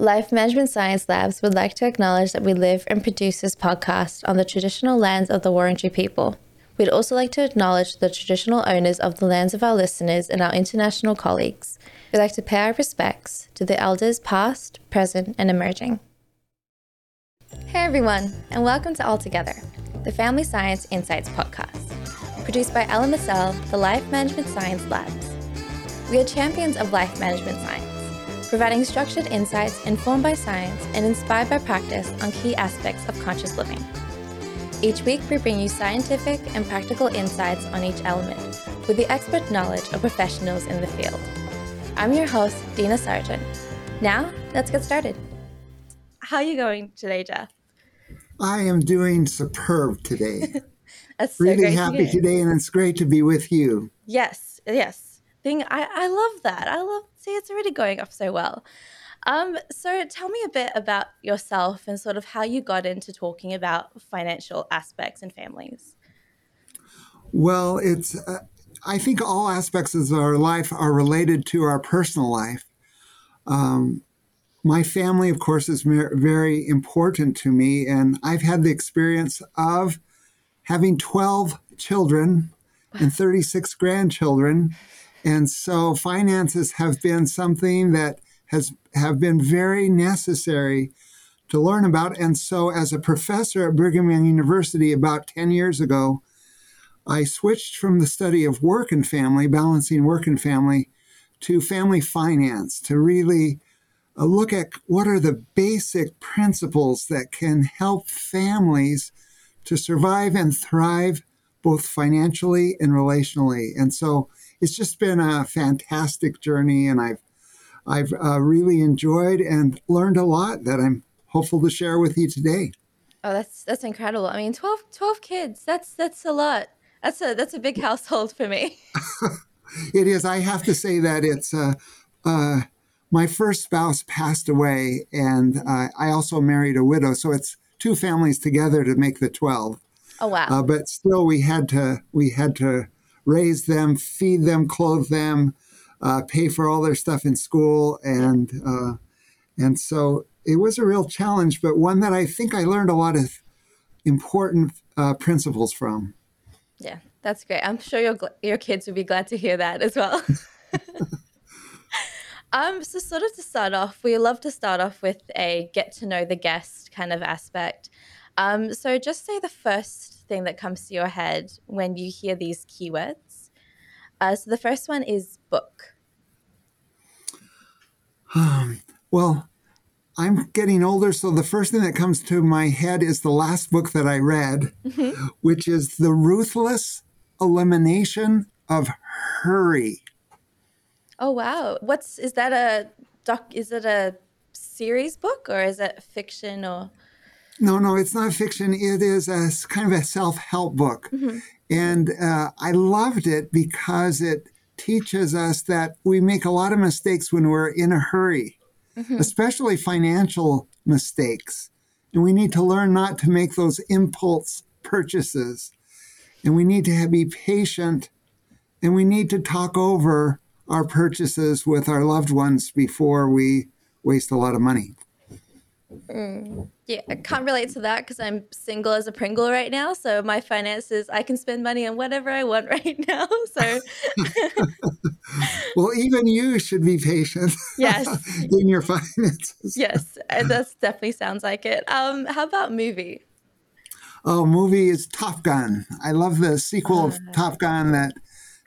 Life Management Science Labs would like to acknowledge that we live and produce this podcast on the traditional lands of the Wurundjeri people. We'd also like to acknowledge the traditional owners of the lands of our listeners and our international colleagues. We'd like to pay our respects to the elders past, present, and emerging. Hey everyone, and welcome to All Together, the Family Science Insights podcast, produced by LMSL, the Life Management Science Labs. We are champions of life management science providing structured insights informed by science and inspired by practice on key aspects of conscious living. Each week, we bring you scientific and practical insights on each element with the expert knowledge of professionals in the field. I'm your host, Dina Sargeant. Now, let's get started. How are you going today, Jeff? I am doing superb today. That's so really happy to today, and it's great to be with you. Yes, yes. Thing I, I love that. I love see, it's already going off so well. Um, so tell me a bit about yourself and sort of how you got into talking about financial aspects and families. Well, it's uh, I think all aspects of our life are related to our personal life. Um, my family, of course, is very important to me, and I've had the experience of having 12 children and 36 grandchildren and so finances have been something that has have been very necessary to learn about. And so as a professor at Brigham Young University about 10 years ago, I switched from the study of work and family, balancing work and family, to family finance to really uh, look at what are the basic principles that can help families to survive and thrive both financially and relationally. And so it's just been a fantastic journey, and I've I've uh, really enjoyed and learned a lot that I'm hopeful to share with you today. Oh, that's that's incredible. I mean, 12, 12 kids. That's that's a lot. That's a that's a big household for me. it is. I have to say that it's uh, uh, my first spouse passed away, and uh, I also married a widow, so it's two families together to make the twelve. Oh wow! Uh, but still, we had to we had to raise them, feed them, clothe them, uh, pay for all their stuff in school, and uh, and so it was a real challenge, but one that I think I learned a lot of important uh, principles from. Yeah, that's great. I'm sure your your kids would be glad to hear that as well. um, so sort of to start off, we love to start off with a get to know the guest kind of aspect. Um, so just say the first thing that comes to your head when you hear these keywords. Uh, so the first one is book. Um, well, I'm getting older, so the first thing that comes to my head is the last book that I read, mm-hmm. which is The Ruthless Elimination of Hurry. Oh wow. What's is that a doc is it a series book or is it fiction or no, no, it's not fiction. It is a kind of a self help book. Mm-hmm. And uh, I loved it because it teaches us that we make a lot of mistakes when we're in a hurry, mm-hmm. especially financial mistakes. And we need to learn not to make those impulse purchases. And we need to be patient and we need to talk over our purchases with our loved ones before we waste a lot of money. Mm. Yeah, I can't relate to that because I'm single as a Pringle right now. So my finances, I can spend money on whatever I want right now. So, well, even you should be patient. Yes, in your finances. yes, that definitely sounds like it. Um, how about movie? Oh, movie is Top Gun. I love the sequel uh, of Top Gun that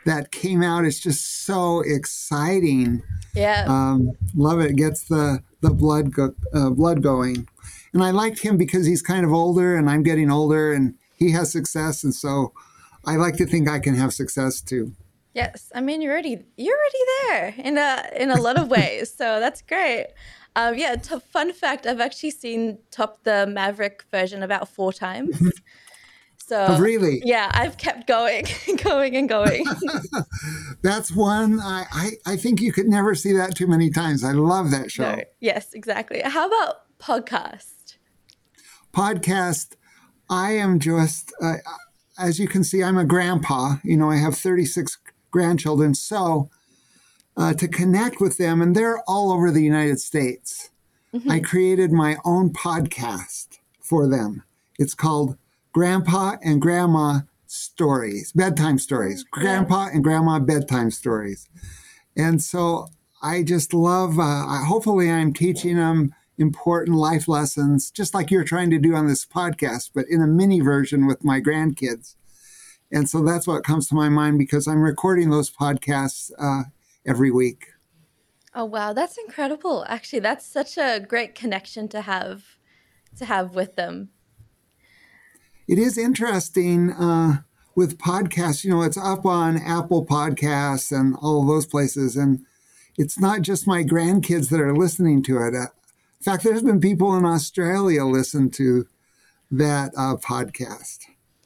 that came out. It's just so exciting. Yeah, um, love it. it. Gets the the blood go, uh, blood going. And I liked him because he's kind of older, and I'm getting older, and he has success, and so I like to think I can have success too. Yes, I mean you're already you're already there in a in a lot of ways, so that's great. Um, yeah, t- fun fact: I've actually seen Top the Maverick version about four times. So oh, really, yeah, I've kept going, going and going. That's one I, I, I think you could never see that too many times. I love that show. No, yes, exactly. How about podcast? Podcast. I am just uh, as you can see, I'm a grandpa. You know, I have 36 grandchildren, so uh, to connect with them, and they're all over the United States. mm-hmm. I created my own podcast for them. It's called Grandpa and Grandma Stories, Bedtime Stories, Grandpa and Grandma Bedtime Stories. And so I just love, uh, hopefully, I'm teaching them important life lessons, just like you're trying to do on this podcast, but in a mini version with my grandkids. And so that's what comes to my mind because I'm recording those podcasts uh, every week. Oh wow, that's incredible. Actually, that's such a great connection to have to have with them. It is interesting uh, with podcasts. You know, it's up on Apple Podcasts and all of those places, and it's not just my grandkids that are listening to it. Uh, in fact, there's been people in Australia listen to that uh, podcast.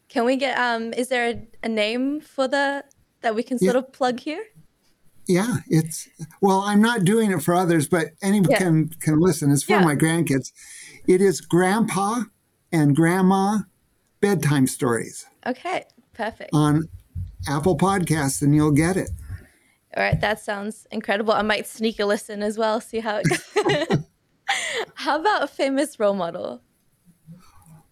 Can we get? Um, is there a, a name for the that we can sort yeah. of plug here? Yeah, it's well, I'm not doing it for others, but anyone yeah. can can listen. It's for yeah. my grandkids. It is Grandpa and Grandma bedtime stories. Okay, perfect. On Apple Podcasts, and you'll get it. All right, that sounds incredible. I might sneak a listen as well, see how it goes. how about a famous role model?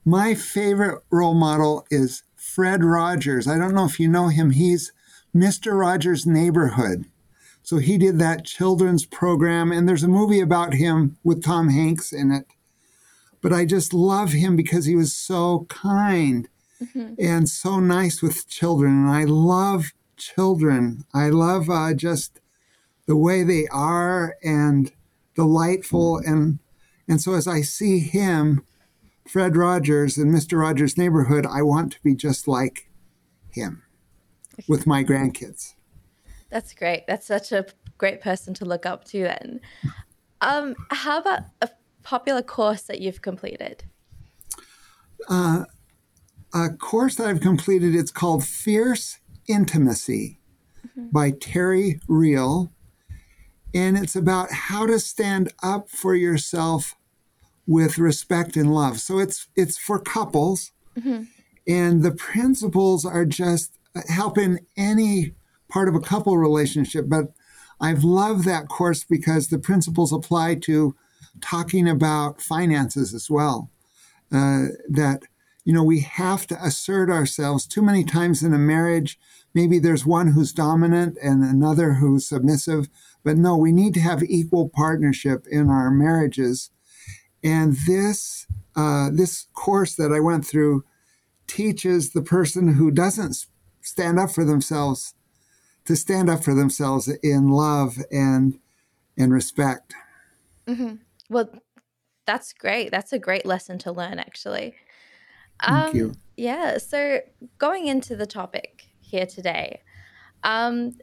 My favorite role model is Fred Rogers. I don't know if you know him. He's Mr. Rogers' Neighborhood. So he did that children's program, and there's a movie about him with Tom Hanks in it. But I just love him because he was so kind mm-hmm. and so nice with children. And I love children. I love uh, just the way they are and delightful. And and so as I see him, Fred Rogers and Mr. Rogers' Neighborhood, I want to be just like him with my grandkids. That's great. That's such a great person to look up to then. Um, how about a popular course that you've completed? Uh, a course that I've completed, it's called Fierce Intimacy mm-hmm. by Terry Real. And it's about how to stand up for yourself with respect and love. So it's it's for couples. Mm-hmm. And the principles are just helping any part of a couple relationship, but I've loved that course because the principles apply to talking about finances as well. Uh, that, you know, we have to assert ourselves too many times in a marriage. Maybe there's one who's dominant and another who's submissive, but no, we need to have equal partnership in our marriages. And this, uh, this course that I went through teaches the person who doesn't stand up for themselves to stand up for themselves in love and and respect. Mm-hmm. Well, that's great. That's a great lesson to learn, actually. Thank um, you. Yeah. So going into the topic here today, um,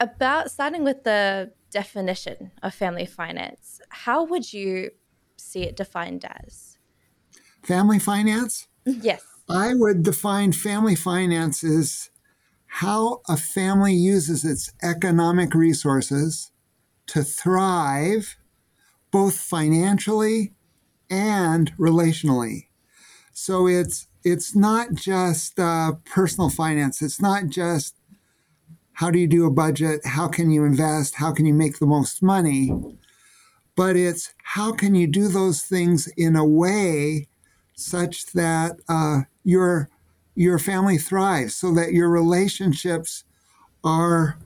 about starting with the definition of family finance, how would you see it defined as? Family finance? Yes. I would define family finance as how a family uses its economic resources to thrive both financially and relationally. So it's it's not just uh, personal finance. It's not just how do you do a budget, how can you invest, how can you make the most money, but it's how can you do those things in a way such that uh, you're your family thrives so that your relationships are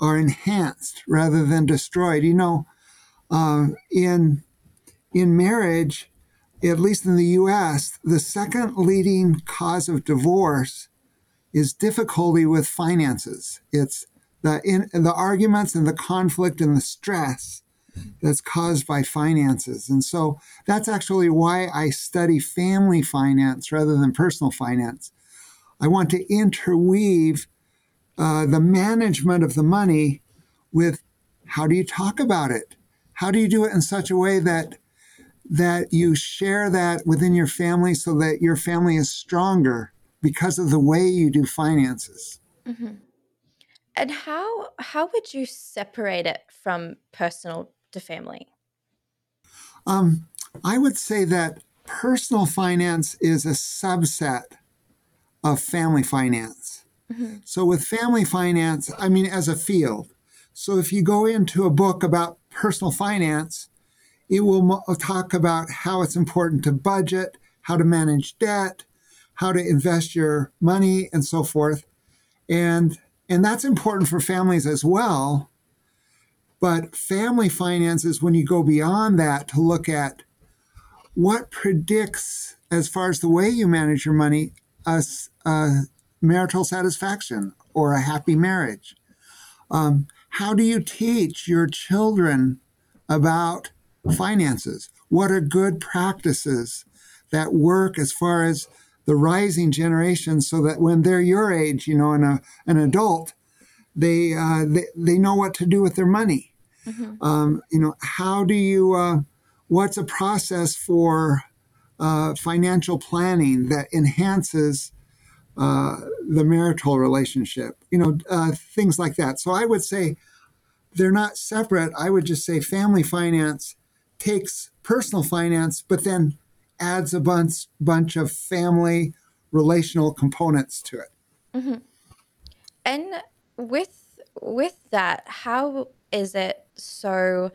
are enhanced rather than destroyed you know uh, in in marriage at least in the US the second leading cause of divorce is difficulty with finances it's the in, the arguments and the conflict and the stress that's caused by finances. And so that's actually why I study family finance rather than personal finance. I want to interweave uh, the management of the money with how do you talk about it? How do you do it in such a way that that you share that within your family so that your family is stronger because of the way you do finances? Mm-hmm. And how how would you separate it from personal to family? Um, I would say that personal finance is a subset of family finance. Mm-hmm. So, with family finance, I mean, as a field, so if you go into a book about personal finance, it will talk about how it's important to budget, how to manage debt, how to invest your money, and so forth. And and that's important for families as well. But family finances, when you go beyond that to look at what predicts, as far as the way you manage your money, a, a marital satisfaction or a happy marriage. Um, how do you teach your children about finances? What are good practices that work as far as the rising generation so that when they're your age, you know, and a, an adult, they, uh, they, they know what to do with their money. Mm-hmm. Um, you know, how do you, uh, what's a process for uh, financial planning that enhances uh, the marital relationship? You know, uh, things like that. So I would say they're not separate. I would just say family finance takes personal finance, but then adds a bunch bunch of family relational components to it. Mm-hmm. And with with that, how is it so?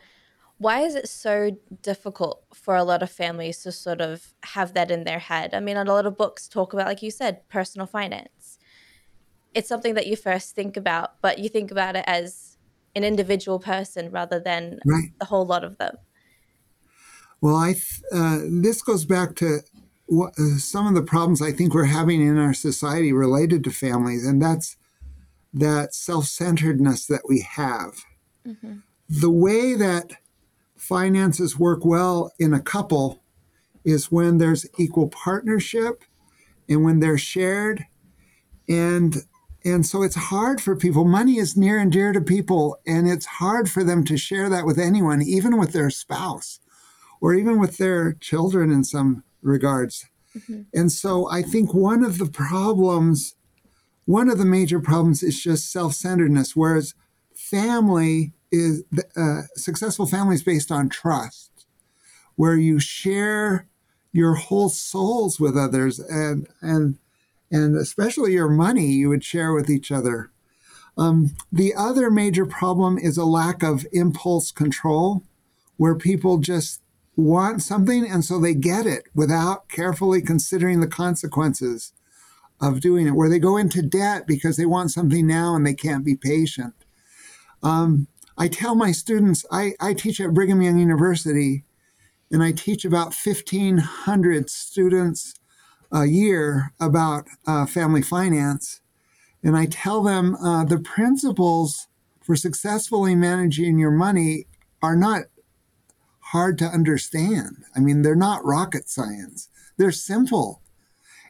Why is it so difficult for a lot of families to sort of have that in their head? I mean, a lot of books talk about, like you said, personal finance. It's something that you first think about, but you think about it as an individual person rather than right. the whole lot of them. Well, I uh, this goes back to what, uh, some of the problems I think we're having in our society related to families, and that's that self-centeredness that we have. Mm-hmm. The way that finances work well in a couple is when there's equal partnership and when they're shared and and so it's hard for people money is near and dear to people and it's hard for them to share that with anyone even with their spouse or even with their children in some regards. Mm-hmm. And so I think one of the problems, one of the major problems is just self centeredness, whereas family is uh, successful families based on trust, where you share your whole souls with others and, and, and especially your money you would share with each other. Um, the other major problem is a lack of impulse control, where people just want something and so they get it without carefully considering the consequences of doing it, where they go into debt because they want something now and they can't be patient. Um, I tell my students, I, I teach at Brigham Young University, and I teach about 1,500 students a year about uh, family finance. And I tell them uh, the principles for successfully managing your money are not hard to understand. I mean, they're not rocket science, they're simple.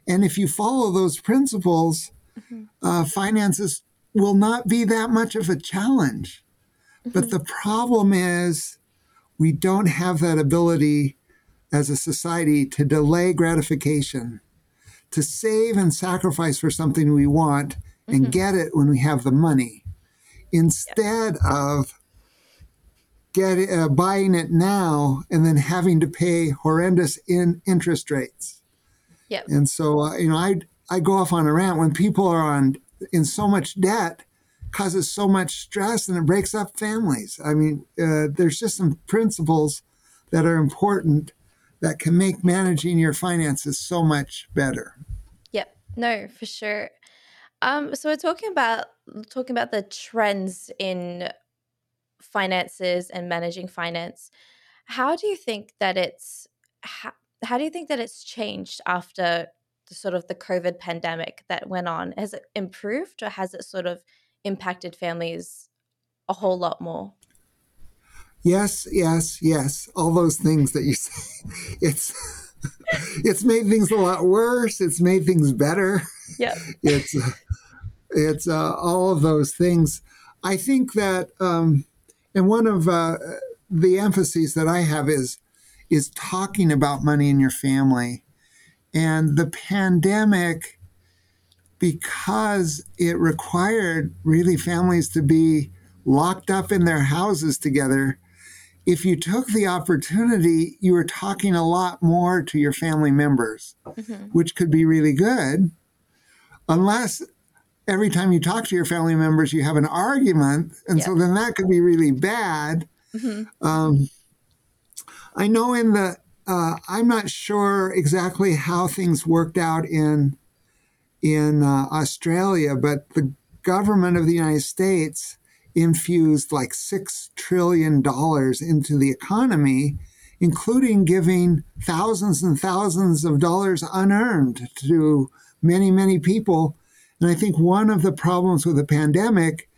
And if you follow those principles, mm-hmm. uh, finances will not be that much of a challenge. Mm-hmm. But the problem is, we don't have that ability as a society to delay gratification, to save and sacrifice for something we want and mm-hmm. get it when we have the money, instead yep. of get uh, buying it now and then having to pay horrendous in interest rates. Yeah. And so uh, you know, I I go off on a rant when people are on in so much debt causes so much stress and it breaks up families. I mean, uh, there's just some principles that are important that can make managing your finances so much better. Yep. No, for sure. Um, so we're talking about talking about the trends in finances and managing finance. How do you think that it's how, how do you think that it's changed after the sort of the COVID pandemic that went on? Has it improved or has it sort of impacted families a whole lot more? Yes, yes, yes. All those things that you say. It's it's made things a lot worse. It's made things better. Yeah. It's it's uh, all of those things. I think that um, and one of uh, the emphases that I have is is talking about money in your family. And the pandemic, because it required really families to be locked up in their houses together, if you took the opportunity, you were talking a lot more to your family members, mm-hmm. which could be really good. Unless every time you talk to your family members, you have an argument. And so then that could be really bad. Mm-hmm. Um, I know in the, uh, I'm not sure exactly how things worked out in in uh, Australia, but the government of the United States infused like six trillion dollars into the economy, including giving thousands and thousands of dollars unearned to many, many people. And I think one of the problems with the pandemic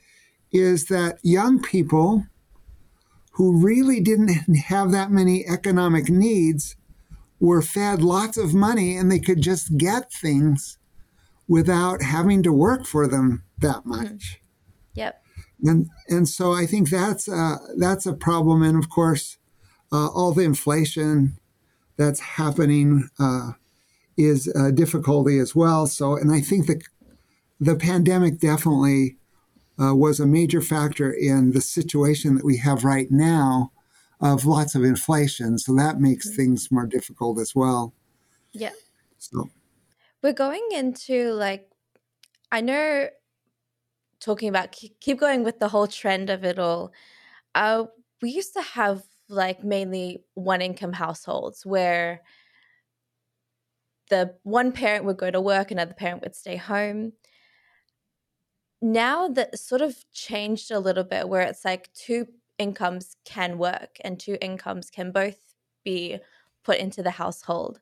is that young people who really didn't have that many economic needs were fed lots of money and they could just get things without having to work for them that mm-hmm. much. Mm-hmm. Yep. And and so I think that's uh, that's a problem. And of course, uh, all the inflation that's happening uh, is a difficulty as well. So, and I think the the pandemic definitely uh, was a major factor in the situation that we have right now of lots of inflation. So that makes mm-hmm. things more difficult as well. Yeah. So we're going into like, I know talking about keep going with the whole trend of it all. Uh, we used to have like mainly one income households where the one parent would go to work, another parent would stay home now that sort of changed a little bit where it's like two incomes can work and two incomes can both be put into the household.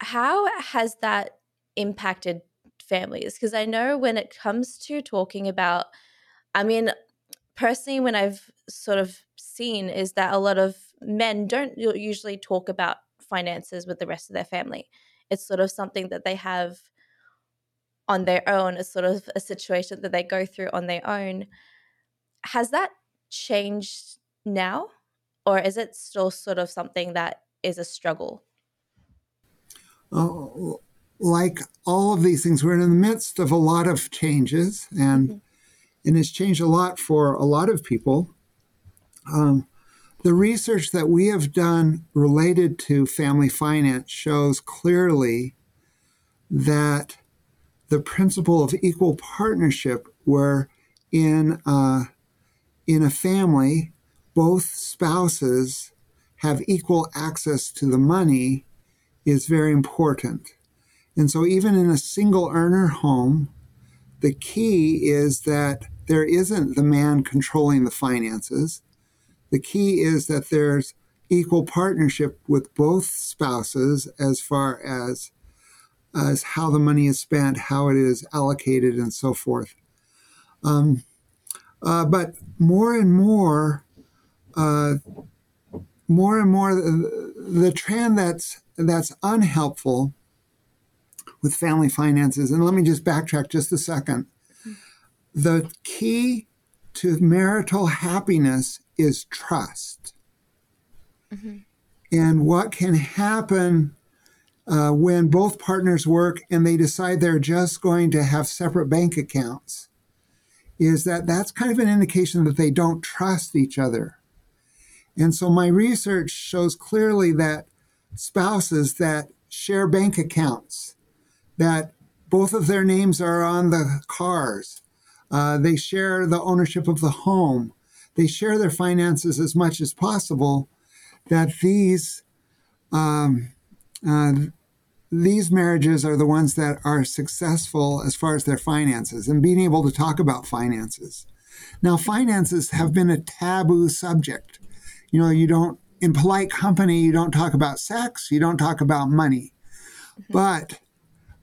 How has that impacted families? Because I know when it comes to talking about, I mean, personally, when I've sort of seen is that a lot of men don't usually talk about finances with the rest of their family. It's sort of something that they have on their own, a sort of a situation that they go through on their own. Has that changed now? Or is it still sort of something that is a struggle? Oh, like all of these things, we're in the midst of a lot of changes, and mm-hmm. and it's changed a lot for a lot of people. Um, the research that we have done related to family finance shows clearly that the principle of equal partnership, where in a, in a family, both spouses have equal access to the money, is very important. And so, even in a single earner home, the key is that there isn't the man controlling the finances. The key is that there's equal partnership with both spouses as far as as how the money is spent, how it is allocated, and so forth. Um, uh, but more and more, uh, more and more, the, the trend that's that's unhelpful with family finances. And let me just backtrack just a second. The key to marital happiness is trust. Mm-hmm. And what can happen uh, when both partners work and they decide they're just going to have separate bank accounts is that that's kind of an indication that they don't trust each other. And so my research shows clearly that spouses that share bank accounts, that both of their names are on the cars, uh, they share the ownership of the home, they share their finances as much as possible, that these um, uh, these marriages are the ones that are successful as far as their finances and being able to talk about finances. Now, finances have been a taboo subject. You know, you don't, in polite company, you don't talk about sex, you don't talk about money. Mm-hmm. But,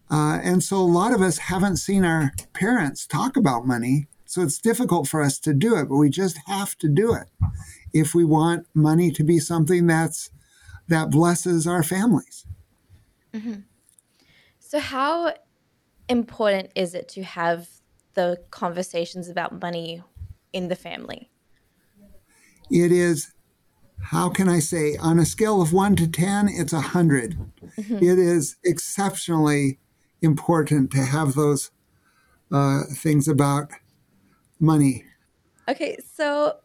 uh, and so a lot of us haven't seen our parents talk about money. So it's difficult for us to do it, but we just have to do it if we want money to be something that's that blesses our families. Mm-hmm. So, how important is it to have the conversations about money in the family? It is, how can I say, on a scale of one to 10, it's a 100. Mm-hmm. It is exceptionally important to have those uh, things about money. Okay, so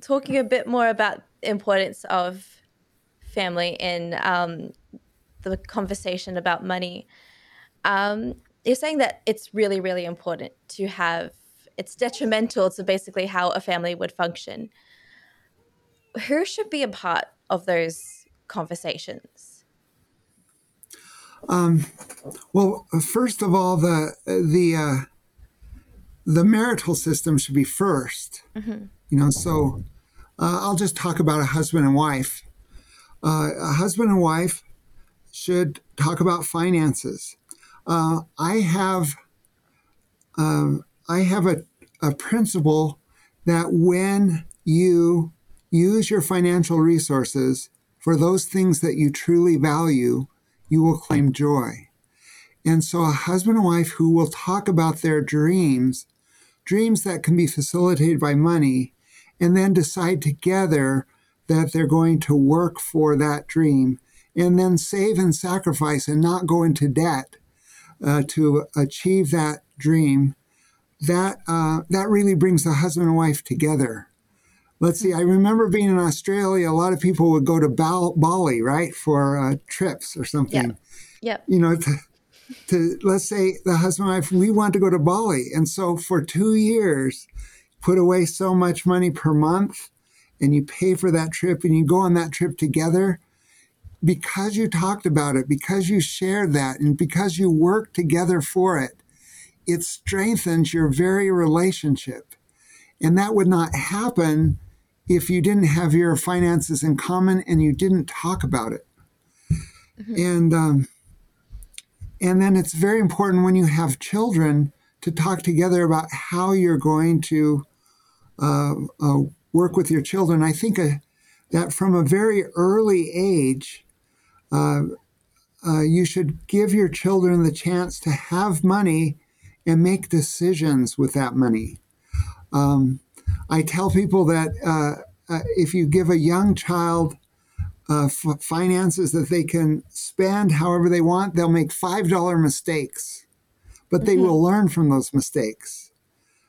talking a bit more about the importance of family in um, the conversation about money. Um, you're saying that it's really, really important to have, it's detrimental to basically how a family would function. Who should be a part of those conversations? Um, well, first of all, the the uh, the marital system should be 1st mm-hmm. You know, so uh, I'll just talk about a husband and wife. Uh, a husband and wife should talk about finances. Uh, I have um, I have a, a principle that when you use your financial resources for those things that you truly value, you will claim joy. And so, a husband and wife who will talk about their dreams, dreams that can be facilitated by money, and then decide together that they're going to work for that dream, and then save and sacrifice and not go into debt uh, to achieve that dream, that uh, that really brings the husband and wife together. Let's see. I remember being in Australia. A lot of people would go to Bali, right, for uh, trips or something. Yep. yep. You know, to, to let's say the husband and wife, we want to go to Bali, and so for two years, put away so much money per month, and you pay for that trip, and you go on that trip together because you talked about it, because you shared that, and because you worked together for it, it strengthens your very relationship. And that would not happen if you didn't have your finances in common and you didn't talk about it. Mm-hmm. And um, and then it's very important when you have children to talk together about how you're going to uh, uh, work with your children. I think uh, that from a very early age, uh, uh, you should give your children the chance to have money and make decisions with that money. Um, I tell people that uh, uh if you give a young child uh, f- finances that they can spend however they want, they'll make $5 mistakes, but they mm-hmm. will learn from those mistakes.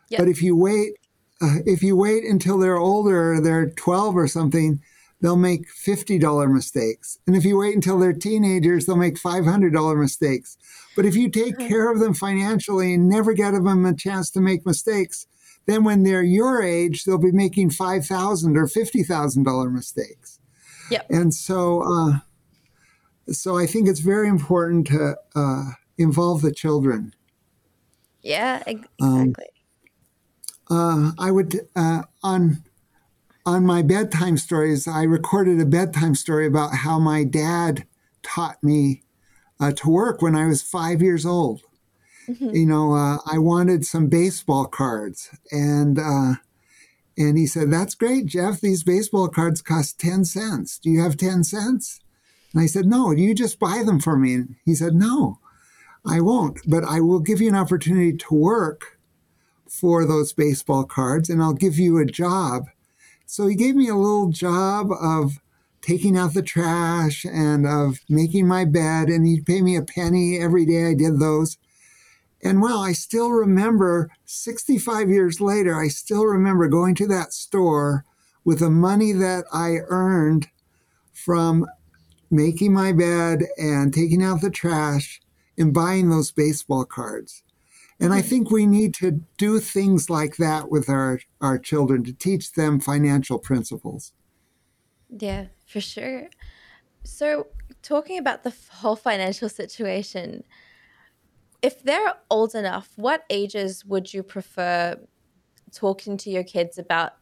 Yep. But if you wait, uh, if you wait until they're older, they're 12 or something, they'll make $50 mistakes. And if you wait until they're teenagers, they'll make $500 mistakes. But if you take care of them financially and never give them a chance to make mistakes, then when they're your age, they'll be making 5,000 or $50,000 mistakes. Yep. And so, uh, so I think it's very important to uh, involve the children. Yeah, um, exactly. Um, uh, I would uh, on on my bedtime stories, I recorded a bedtime story about how my dad taught me uh, to work when I was five years old. Mm-hmm. You know, uh, I wanted some baseball cards, and uh, and he said, "That's great, Jeff. These baseball cards cost ten cents. Do you have ten cents?" And I said, "No. You just buy them for me." And he said, "No, I won't. But I will give you an opportunity to work for those baseball cards, and I'll give you a job." So he gave me a little job of taking out the trash and of making my bed, and he'd pay me a penny every day I did those. And well, I still remember 65 years later, I still remember going to that store with the money that I earned from making my bed and taking out the trash and buying those baseball cards. And I hmm. think we need to do things like that with our, our children to teach them financial principles. Yeah, for sure. So, talking about the whole financial situation, if they're old enough, what ages would you prefer talking to your kids about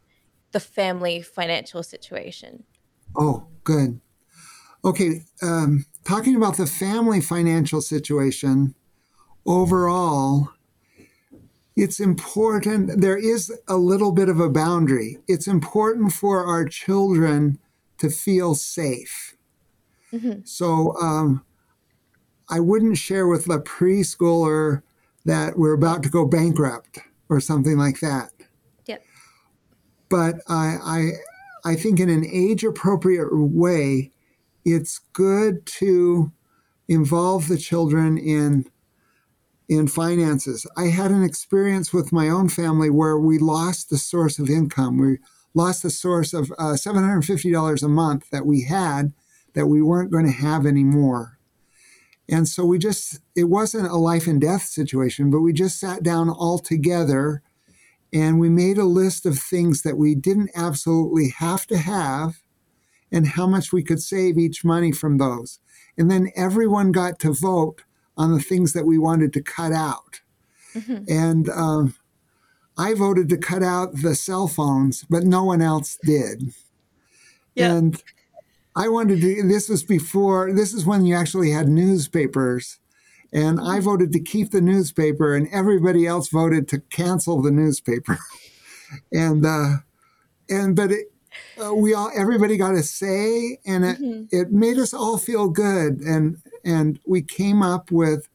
the family financial situation? Oh, good. Okay, um, talking about the family financial situation overall, it's important, there is a little bit of a boundary. It's important for our children to feel safe. Mm-hmm. So um, I wouldn't share with a preschooler that we're about to go bankrupt or something like that. Yep. But I, I, I think in an age appropriate way, it's good to involve the children in in finances. I had an experience with my own family where we lost the source of income. We lost the source of uh, $750 a month that we had that we weren't going to have anymore. And so we just, it wasn't a life and death situation, but we just sat down all together and we made a list of things that we didn't absolutely have to have and how much we could save each money from those. And then everyone got to vote on the things that we wanted to cut out. Mm-hmm. And um, I voted to cut out the cell phones, but no one else did. Yeah. And I wanted to, this was before, this is when you actually had newspapers. And I mm-hmm. voted to keep the newspaper, and everybody else voted to cancel the newspaper. and, uh, and, but it, uh, we all, everybody got a say, and it, mm-hmm. it made us all feel good. And, and we came up with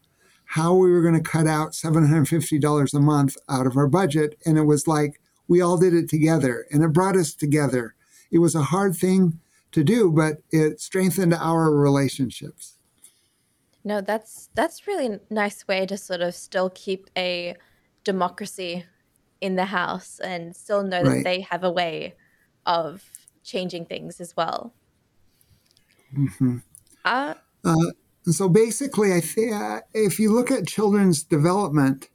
how we were going to cut out $750 a month out of our budget. And it was like we all did it together and it brought us together. It was a hard thing to do, but it strengthened our relationships. No, that's that's really nice way to sort of still keep a democracy in the house and still know right. that they have a way of changing things as well. Mm-hmm. Uh, uh, so basically, I think uh, if you look at children's development,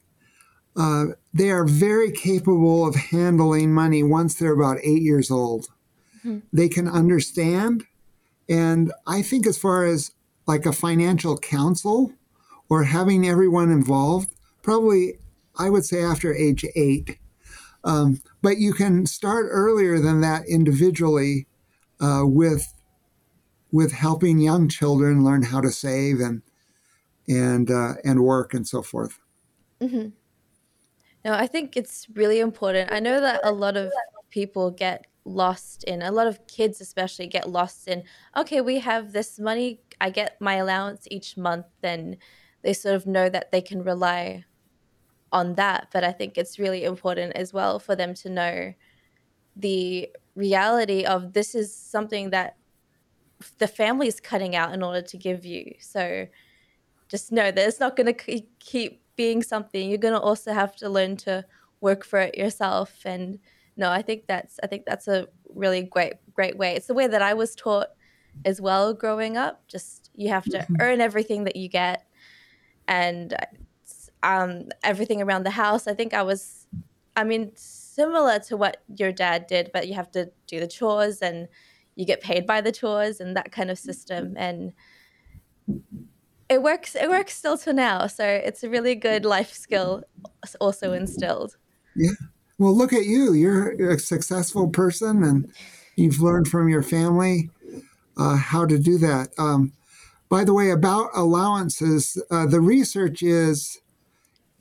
uh, they are very capable of handling money once they're about eight years old. They can understand. And I think, as far as like a financial council or having everyone involved, probably I would say after age eight. Um, but you can start earlier than that individually uh, with with helping young children learn how to save and and uh, and work and so forth. Mm-hmm. No, I think it's really important. I know that a lot of people get lost in a lot of kids especially get lost in okay we have this money i get my allowance each month and they sort of know that they can rely on that but i think it's really important as well for them to know the reality of this is something that the family is cutting out in order to give you. So just know that it's not going to keep being something. You're going to also have to learn to work for it yourself. And no, I think that's I think that's a really great great way. It's the way that I was taught as well growing up. Just you have to mm-hmm. earn everything that you get, and um, everything around the house. I think I was, I mean, similar to what your dad did, but you have to do the chores and you get paid by the chores and that kind of system and it works it works still to now so it's a really good life skill also instilled yeah well look at you. You're a successful person and you've learned from your family uh, how to do that. Um, by the way about allowances uh, the research is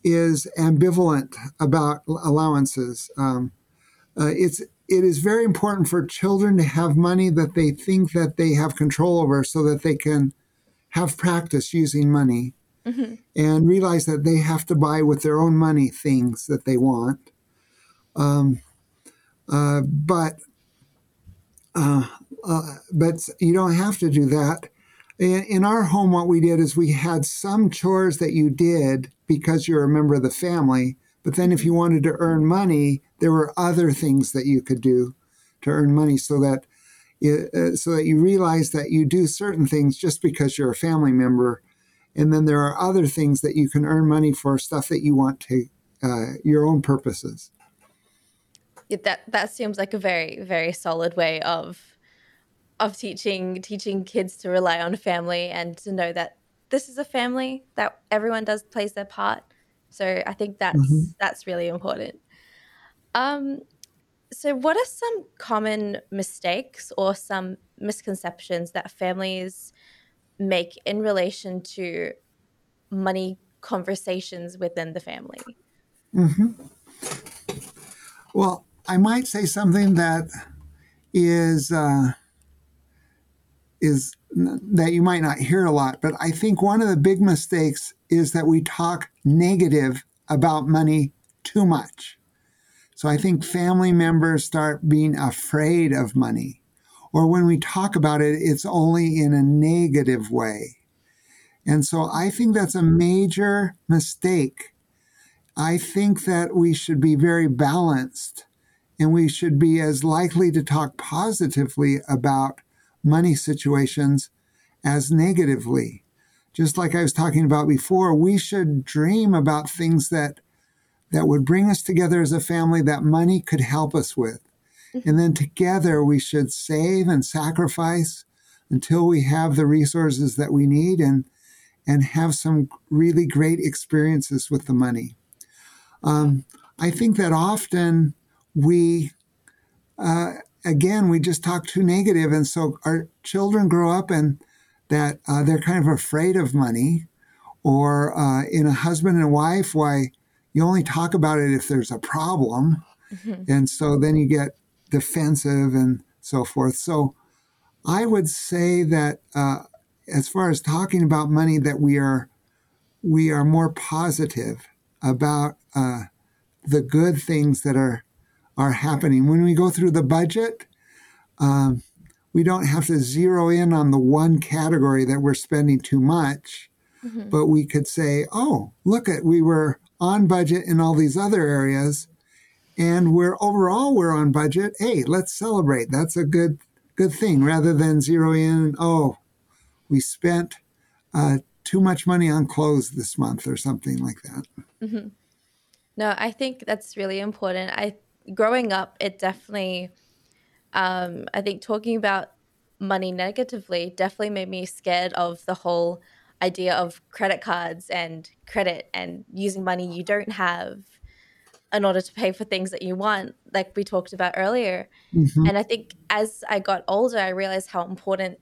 is ambivalent about allowances. Um, uh, it's it is very important for children to have money that they think that they have control over so that they can have practice using money mm-hmm. and realize that they have to buy with their own money things that they want um, uh, but uh, uh, but you don't have to do that. In, in our home what we did is we had some chores that you did because you're a member of the family but then if you wanted to earn money, there were other things that you could do to earn money so that uh, so that you realize that you do certain things just because you're a family member. And then there are other things that you can earn money for stuff that you want to uh, your own purposes that that seems like a very very solid way of of teaching teaching kids to rely on family and to know that this is a family that everyone does plays their part so I think that's mm-hmm. that's really important. Um, so what are some common mistakes or some misconceptions that families make in relation to money conversations within the family? Mm-hmm. Well, I might say something that is uh, is that you might not hear a lot, but I think one of the big mistakes is that we talk negative about money too much. So I think family members start being afraid of money. Or when we talk about it, it's only in a negative way. And so I think that's a major mistake. I think that we should be very balanced and we should be as likely to talk positively about money situations as negatively. Just like I was talking about before, we should dream about things that that would bring us together as a family that money could help us with. Mm-hmm. And then together we should save and sacrifice until we have the resources that we need and and have some really great experiences with the money. Um, I think that often we, uh, again, we just talk too negative, and so our children grow up and that uh, they're kind of afraid of money, or uh, in a husband and wife, why you only talk about it if there's a problem, mm-hmm. and so then you get defensive and so forth. So I would say that uh, as far as talking about money, that we are we are more positive about uh, the good things that are are happening when we go through the budget. Um, we don't have to zero in on the one category that we're spending too much, mm-hmm. but we could say, "Oh, look at we were on budget in all these other areas, and we're overall we're on budget. Hey, let's celebrate. That's a good good thing." Rather than zero in, "Oh, we spent uh, too much money on clothes this month or something like that. Mm-hmm. No, I think that's really important. I growing up, it definitely, um, I think talking about money negatively definitely made me scared of the whole idea of credit cards and credit and using money you don't have in order to pay for things that you want, like we talked about earlier. Mm-hmm. And I think as I got older, I realized how important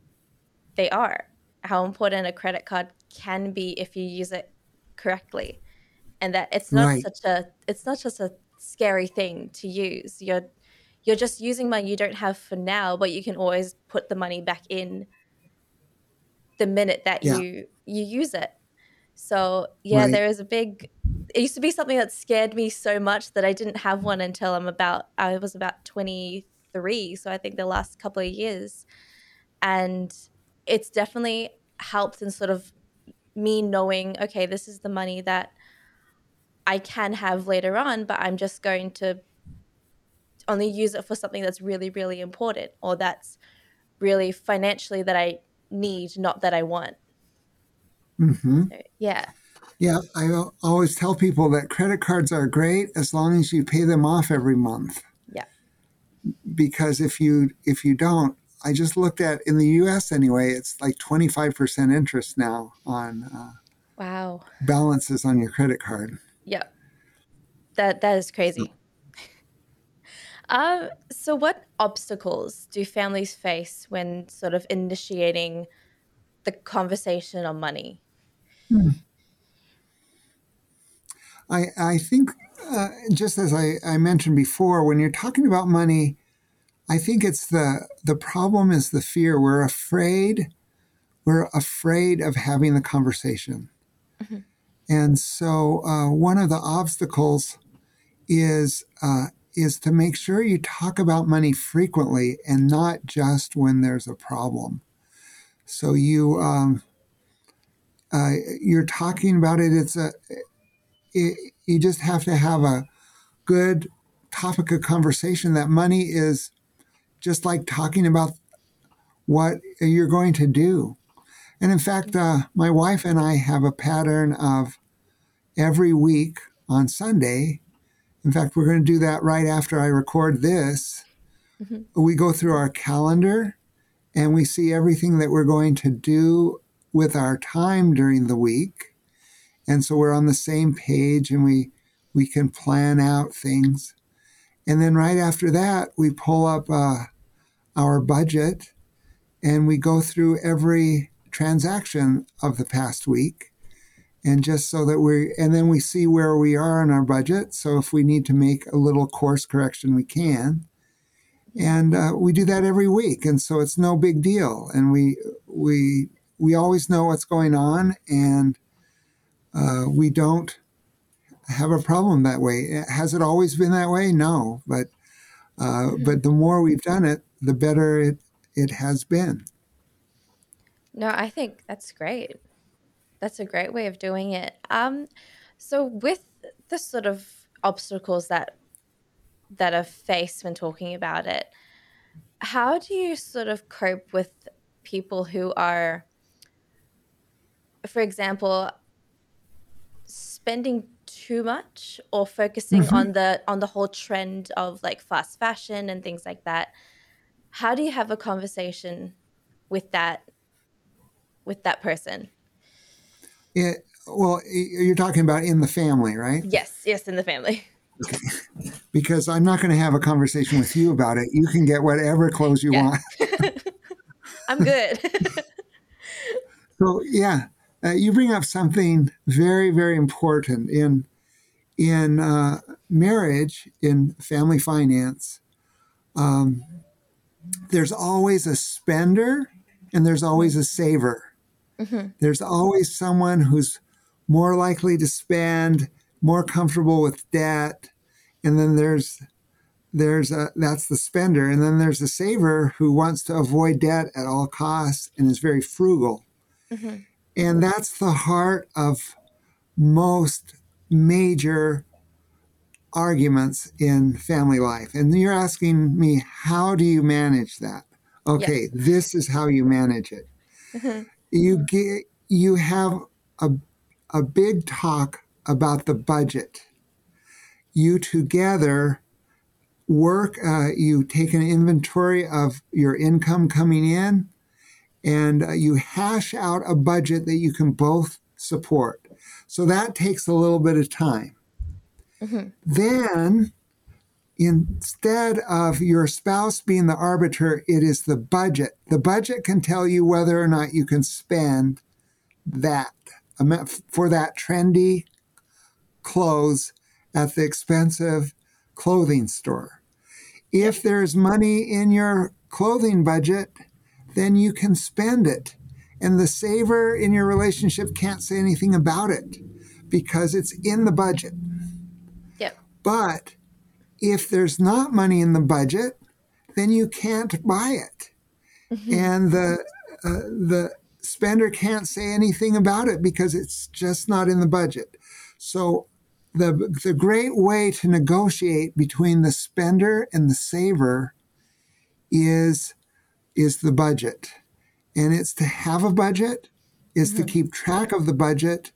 they are how important a credit card can be if you use it correctly and that it's not right. such a it's not just a scary thing to use you're you're just using money you don't have for now but you can always put the money back in the minute that yeah. you you use it so yeah right. there is a big it used to be something that scared me so much that i didn't have one until i'm about i was about 23 so i think the last couple of years and it's definitely helped in sort of me knowing, okay, this is the money that I can have later on, but I'm just going to only use it for something that's really, really important or that's really financially that I need, not that I want. Mm-hmm. So, yeah. Yeah, I always tell people that credit cards are great as long as you pay them off every month. Yeah. Because if you if you don't, I just looked at in the U.S. anyway. It's like twenty five percent interest now on uh, wow balances on your credit card. Yep, that that is crazy. uh, so, what obstacles do families face when sort of initiating the conversation on money? Hmm. I I think uh, just as I, I mentioned before, when you're talking about money I think it's the the problem is the fear. We're afraid. We're afraid of having the conversation. Mm-hmm. And so uh, one of the obstacles is uh, is to make sure you talk about money frequently and not just when there's a problem. So you um, uh, you're talking about it. It's a it, you just have to have a good topic of conversation that money is just like talking about what you're going to do. And in fact, uh, my wife and I have a pattern of every week on Sunday. In fact, we're going to do that right after I record this. Mm-hmm. We go through our calendar and we see everything that we're going to do with our time during the week. And so we're on the same page and we we can plan out things. And then right after that, we pull up uh, our budget and we go through every transaction of the past week. And just so that we, and then we see where we are in our budget. So if we need to make a little course correction, we can. And uh, we do that every week, and so it's no big deal. And we we we always know what's going on, and uh, we don't have a problem that way. Has it always been that way? No, but uh, but the more we've done it, the better it it has been. No, I think that's great. That's a great way of doing it. Um, so with the sort of obstacles that that are faced when talking about it, how do you sort of cope with people who are, for example, spending too much or focusing mm-hmm. on the on the whole trend of like fast fashion and things like that how do you have a conversation with that with that person it, well you're talking about in the family right yes yes in the family okay. because i'm not going to have a conversation with you about it you can get whatever clothes you yeah. want i'm good so yeah uh, you bring up something very, very important in in uh, marriage, in family finance. Um, there's always a spender and there's always a saver. Mm-hmm. There's always someone who's more likely to spend, more comfortable with debt, and then there's there's a that's the spender, and then there's the saver who wants to avoid debt at all costs and is very frugal. Mm-hmm. And that's the heart of most major arguments in family life. And you're asking me, how do you manage that? Okay, yes. this is how you manage it. Mm-hmm. You get, you have a, a big talk about the budget. You together work, uh, you take an inventory of your income coming in and uh, you hash out a budget that you can both support. So that takes a little bit of time. Mm-hmm. Then, instead of your spouse being the arbiter, it is the budget. The budget can tell you whether or not you can spend that for that trendy clothes at the expensive clothing store. If there's money in your clothing budget, then you can spend it. And the saver in your relationship can't say anything about it because it's in the budget. Yep. But if there's not money in the budget, then you can't buy it. Mm-hmm. And the uh, the spender can't say anything about it because it's just not in the budget. So the the great way to negotiate between the spender and the saver is is the budget. And it's to have a budget, is mm-hmm. to keep track of the budget,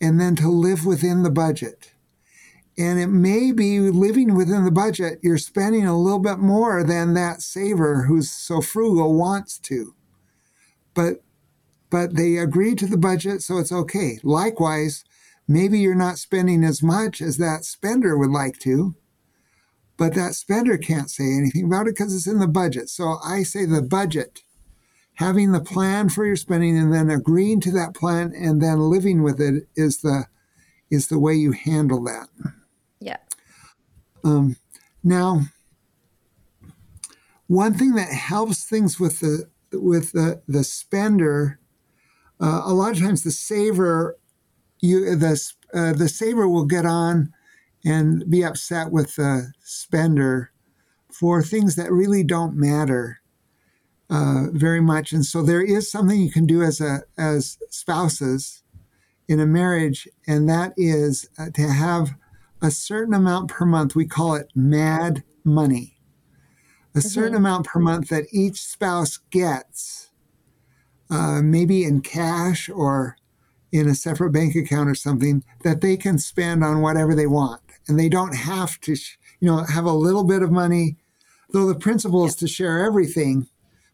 and then to live within the budget. And it may be living within the budget, you're spending a little bit more than that saver who's so frugal wants to. But but they agree to the budget, so it's okay. Likewise, maybe you're not spending as much as that spender would like to, but that spender can't say anything about it because it's in the budget. So I say the budget, having the plan for your spending and then agreeing to that plan and then living with it is the is the way you handle that. Um, now, one thing that helps things with the with the the spender, uh, a lot of times the saver, you the uh, the saver will get on and be upset with the spender for things that really don't matter uh, very much. And so there is something you can do as a as spouses in a marriage, and that is uh, to have a certain amount per month. We call it mad money. A mm-hmm. certain amount per month that each spouse gets, uh, maybe in cash or in a separate bank account or something, that they can spend on whatever they want and they don't have to, you know, have a little bit of money, though the principle is to share everything,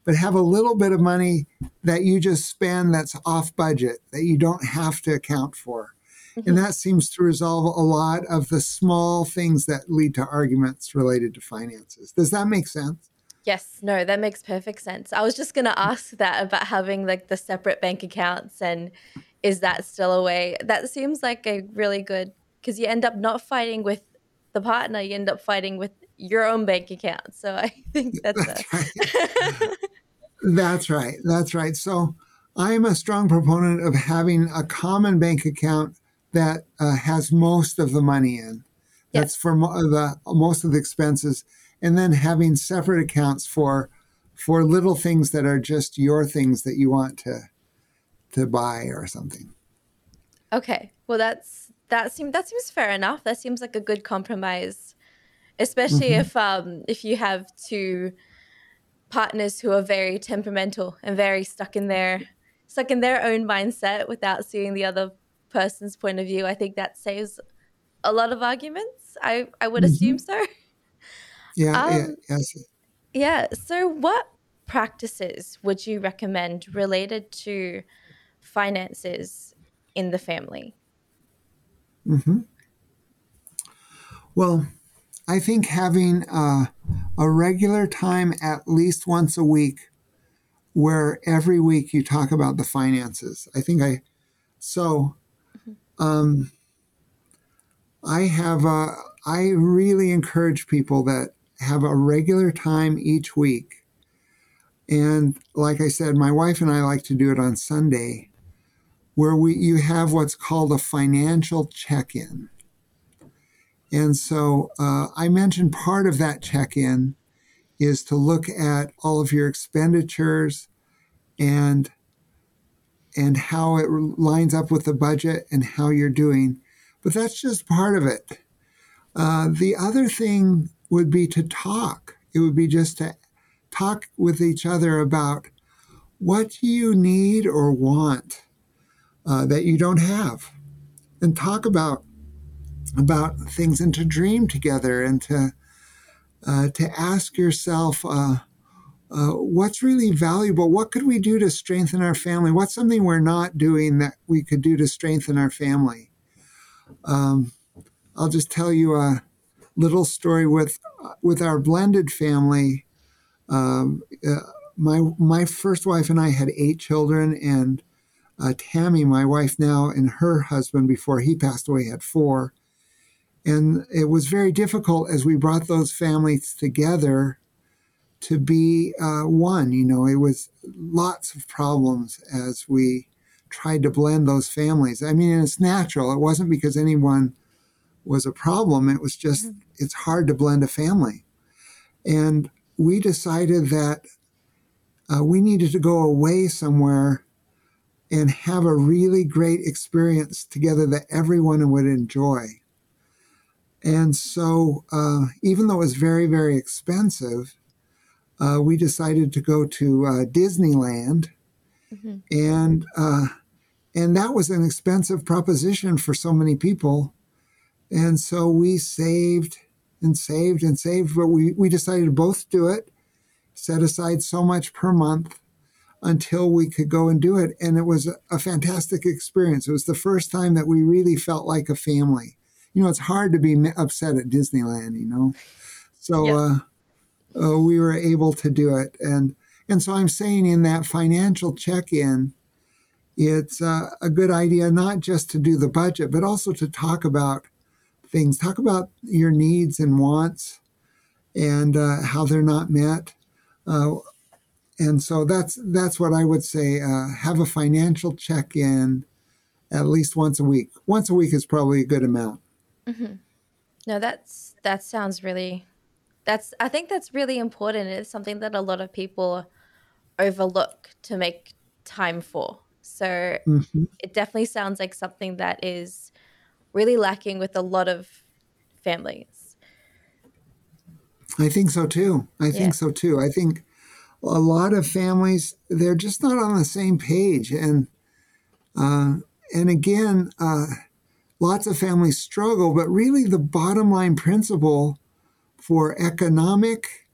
but have a little bit of money that you just spend that's off budget, that you don't have to account for. Mm-hmm. And that seems to resolve a lot of the small things that lead to arguments related to finances. Does that make sense? Yes, no, that makes perfect sense. I was just going to ask that about having like the separate bank accounts and is that still a way? That seems like a really good because you end up not fighting with the partner, you end up fighting with your own bank account. So I think that's, that's a- right. that's right. That's right. So I am a strong proponent of having a common bank account that uh, has most of the money in. That's for mo- the most of the expenses, and then having separate accounts for for little things that are just your things that you want to to buy or something. Okay. Well, that's that seems that seems fair enough. That seems like a good compromise, especially mm-hmm. if um if you have two partners who are very temperamental and very stuck in their stuck in their own mindset without seeing the other person's point of view. I think that saves a lot of arguments. I I would mm-hmm. assume so. Yeah, um, yeah, yes. Yeah. So, what practices would you recommend related to finances in the family? Mm-hmm. Well, I think having a, a regular time at least once a week where every week you talk about the finances. I think I, so, um, I have, a, I really encourage people that have a regular time each week. And like I said, my wife and I like to do it on Sunday, where we you have what's called a financial check-in. And so uh, I mentioned part of that check in is to look at all of your expenditures and and how it lines up with the budget and how you're doing. But that's just part of it. Uh, the other thing would be to talk. It would be just to talk with each other about what you need or want uh, that you don't have, and talk about about things and to dream together and to uh, to ask yourself uh, uh, what's really valuable what could we do to strengthen our family? What's something we're not doing that we could do to strengthen our family? Um, i'll just tell you a little story with with our blended family. Um, uh, my my first wife and i had eight children and uh, tammy my wife now and her husband before he passed away had four. And it was very difficult as we brought those families together to be uh, one. You know, it was lots of problems as we tried to blend those families. I mean, it's natural. It wasn't because anyone was a problem. It was just, mm-hmm. it's hard to blend a family. And we decided that uh, we needed to go away somewhere and have a really great experience together that everyone would enjoy. And so, uh, even though it was very, very expensive, uh, we decided to go to uh, Disneyland, mm-hmm. and uh, and that was an expensive proposition for so many people. And so we saved and saved and saved, but we, we decided to both do it, set aside so much per month until we could go and do it. And it was a fantastic experience. It was the first time that we really felt like a family you know, it's hard to be upset at Disneyland, you know. So uh, uh, we were able to do it, and and so I'm saying in that financial check-in, it's uh, a good idea not just to do the budget, but also to talk about things, talk about your needs and wants, and uh, how they're not met. Uh, and so that's that's what I would say. Uh, have a financial check-in at least once a week. Once a week is probably a good amount. Mm-hmm. No, that's that sounds really. That's I think that's really important. It's something that a lot of people overlook to make time for. So mm-hmm. it definitely sounds like something that is really lacking with a lot of families. I think so too. I yeah. think so too. I think a lot of families they're just not on the same page, and uh, and again, uh, lots of families struggle, but really the bottom line principle for economic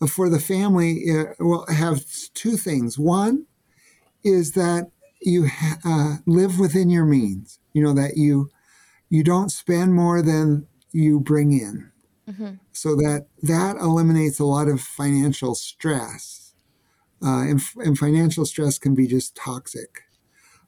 uh, for the family uh, will have two things. One is that you uh, live within your means. You know that you you don't spend more than you bring in, mm-hmm. so that that eliminates a lot of financial stress. Uh, and, and financial stress can be just toxic.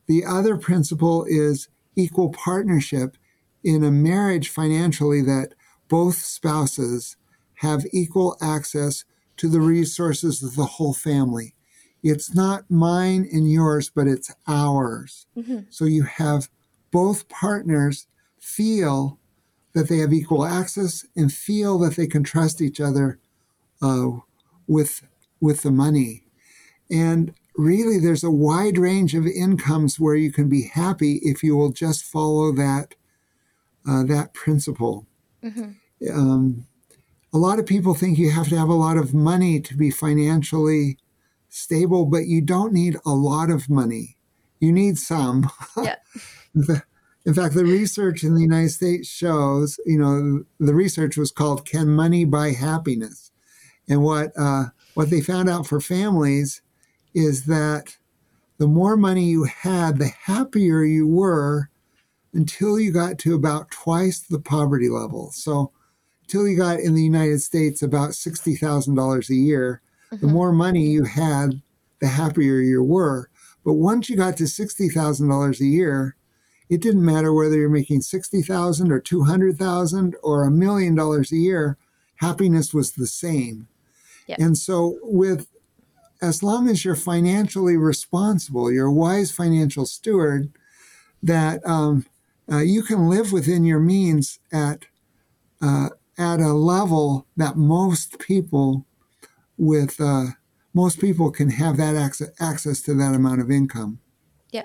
The other principle is equal partnership in a marriage financially that both spouses have equal access to the resources of the whole family. It's not mine and yours, but it's ours. Mm-hmm. So you have both partners feel that they have equal access and feel that they can trust each other uh, with with the money. And really there's a wide range of incomes where you can be happy if you will just follow that uh, that principle. Mm-hmm. Um, a lot of people think you have to have a lot of money to be financially stable, but you don't need a lot of money. You need some. Yeah. In fact, the research in the United States shows, you know, the research was called "Can Money Buy Happiness?" And what uh, what they found out for families is that the more money you had, the happier you were until you got to about twice the poverty level. So, until you got in the United States about $60,000 a year, mm-hmm. the more money you had, the happier you were. But once you got to $60,000 a year, it didn't matter whether you're making 60,000 or 200,000 or a million dollars a year, happiness was the same. Yep. And so with as long as you're financially responsible, you're a wise financial steward, that um, uh, you can live within your means at uh, at a level that most people with uh, most people can have that access access to that amount of income. Yeah.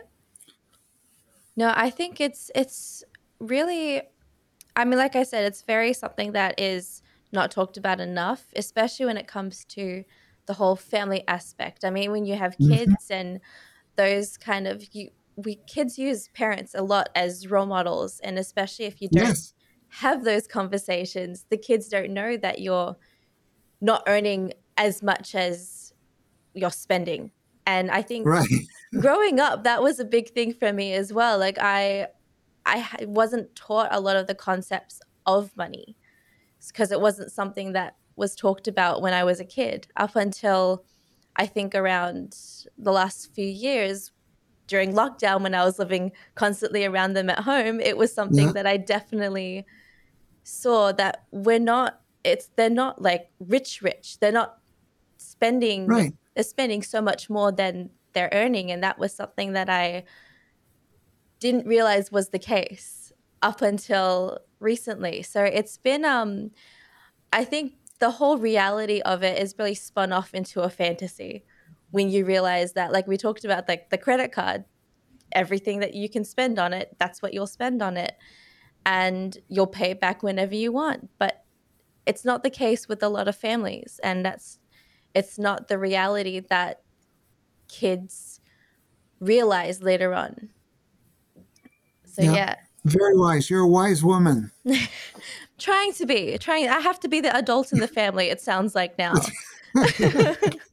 No, I think it's it's really I mean like I said it's very something that is not talked about enough, especially when it comes to the whole family aspect. I mean, when you have mm-hmm. kids mm-hmm. and those kind of you we kids use parents a lot as role models and especially if you don't yes. have those conversations, the kids don't know that you're not earning as much as you're spending. And I think right. growing up that was a big thing for me as well. Like I I wasn't taught a lot of the concepts of money because it wasn't something that was talked about when I was a kid up until I think around the last few years during lockdown when I was living constantly around them at home, it was something yeah. that I definitely saw that we're not it's they're not like rich rich. They're not spending right. they're spending so much more than they're earning and that was something that I didn't realize was the case up until recently. So it's been um I think the whole reality of it is really spun off into a fantasy when you realize that like we talked about like the credit card everything that you can spend on it that's what you'll spend on it. And you'll pay it back whenever you want. But it's not the case with a lot of families. And that's it's not the reality that kids realize later on. So yeah, yeah. very wise. You're a wise woman. Trying to be. Trying i have to be the adult in the family it sounds like now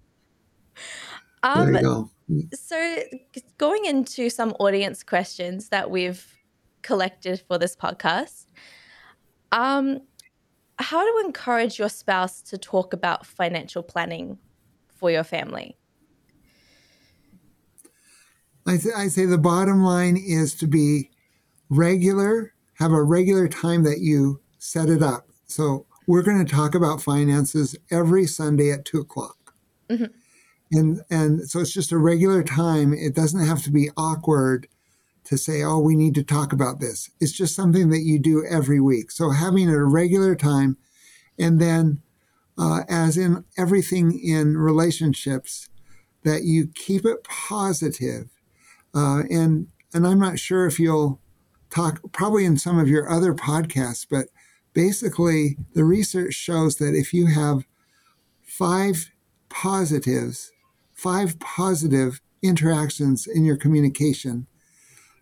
um, there you go. so going into some audience questions that we've collected for this podcast um how to encourage your spouse to talk about financial planning for your family I, th- I say the bottom line is to be regular have a regular time that you set it up. So we're going to talk about finances every Sunday at two o'clock. Mm-hmm. And, and so it's just a regular time. It doesn't have to be awkward to say, oh, we need to talk about this. It's just something that you do every week. So having a regular time, and then, uh, as in everything in relationships, that you keep it positive. Uh, and and I'm not sure if you'll talk probably in some of your other podcasts, but basically, the research shows that if you have five positives, five positive interactions in your communication,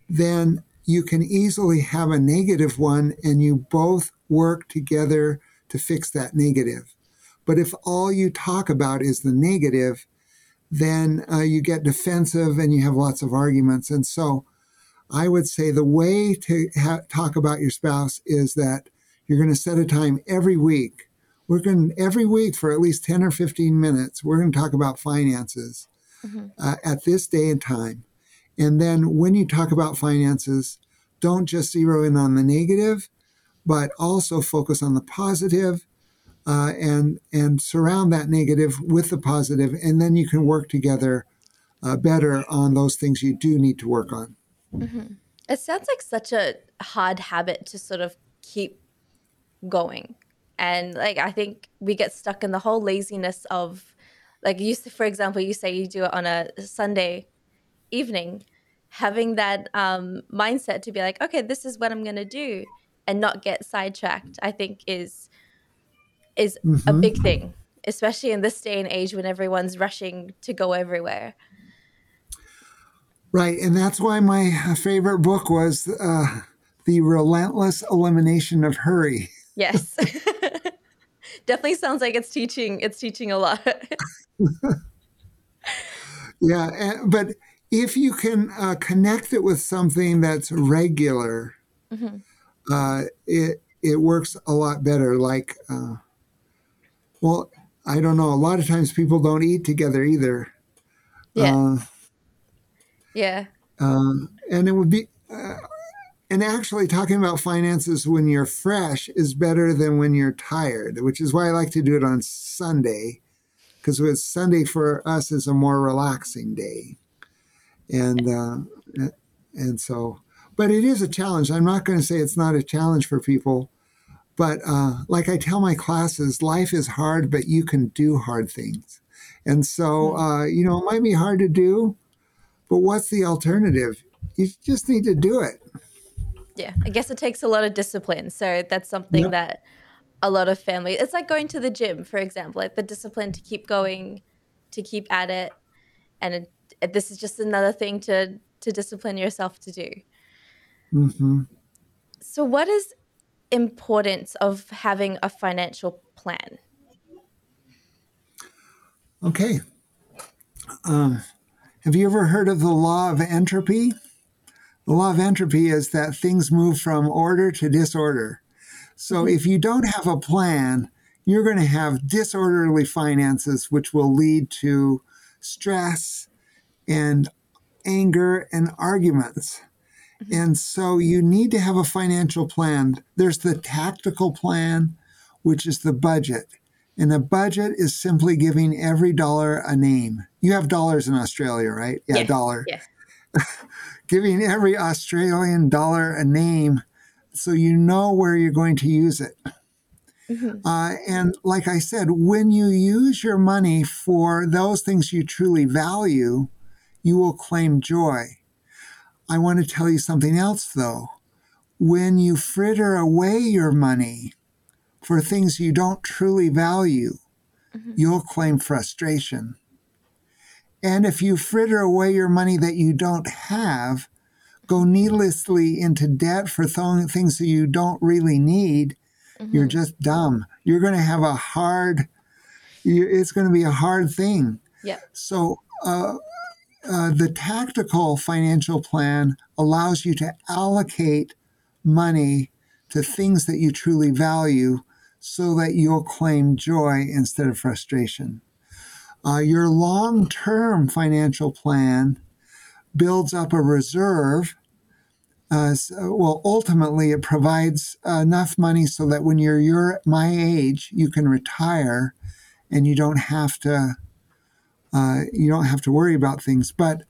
then you can easily have a negative one and you both work together to fix that negative. But if all you talk about is the negative, then uh, you get defensive and you have lots of arguments. And so I would say the way to ha- talk about your spouse is that you're going to set a time every week. We're going to, every week for at least 10 or 15 minutes, we're going to talk about finances mm-hmm. uh, at this day and time. And then when you talk about finances, don't just zero in on the negative, but also focus on the positive, uh, and and surround that negative with the positive, and then you can work together uh, better on those things you do need to work on. Mm-hmm. It sounds like such a hard habit to sort of keep going. And like I think we get stuck in the whole laziness of like you for example, you say you do it on a Sunday evening, having that um, mindset to be like, okay, this is what I'm gonna do and not get sidetracked, I think is is mm-hmm. a big thing, especially in this day and age when everyone's rushing to go everywhere. Right, and that's why my favorite book was uh, the relentless elimination of hurry. Yes. Definitely sounds like it's teaching it's teaching a lot. yeah, but if you can uh, connect it with something that's regular, mm-hmm. uh, it it works a lot better. Like, uh, well, I don't know. A lot of times people don't eat together either. Yeah. Uh, yeah. Um, and it would be, uh, and actually talking about finances when you're fresh is better than when you're tired, which is why I like to do it on Sunday, because with Sunday for us is a more relaxing day, and uh, and so, but it is a challenge. I'm not going to say it's not a challenge for people, but uh, like I tell my classes, life is hard, but you can do hard things, and so hmm. uh, you know it might be hard to do, but what's the alternative? You just need to do it yeah. I guess it takes a lot of discipline. So that's something yep. that a lot of family it's like going to the gym for example like the discipline to keep going to keep at it. And it, it, this is just another thing to to discipline yourself to do. Mm-hmm. so what is importance of having a financial plan? Okay. Um, have you ever heard of the law of entropy the law of entropy is that things move from order to disorder. So mm-hmm. if you don't have a plan, you're going to have disorderly finances, which will lead to stress and anger and arguments. Mm-hmm. And so you need to have a financial plan. There's the tactical plan, which is the budget. And a budget is simply giving every dollar a name. You have dollars in Australia, right? Yeah, dollar. Yeah. giving every Australian dollar a name so you know where you're going to use it. Mm-hmm. Uh, and like I said, when you use your money for those things you truly value, you will claim joy. I want to tell you something else though. When you fritter away your money for things you don't truly value, mm-hmm. you'll claim frustration. And if you fritter away your money that you don't have, go needlessly into debt for th- things that you don't really need, mm-hmm. you're just dumb. You're going to have a hard, it's going to be a hard thing. Yeah. So, uh, uh, the tactical financial plan allows you to allocate money to things that you truly value so that you'll claim joy instead of frustration. Uh, your long term financial plan builds up a reserve. Uh, so, well, ultimately, it provides enough money so that when you're your my age, you can retire, and you don't have to uh, you don't have to worry about things. But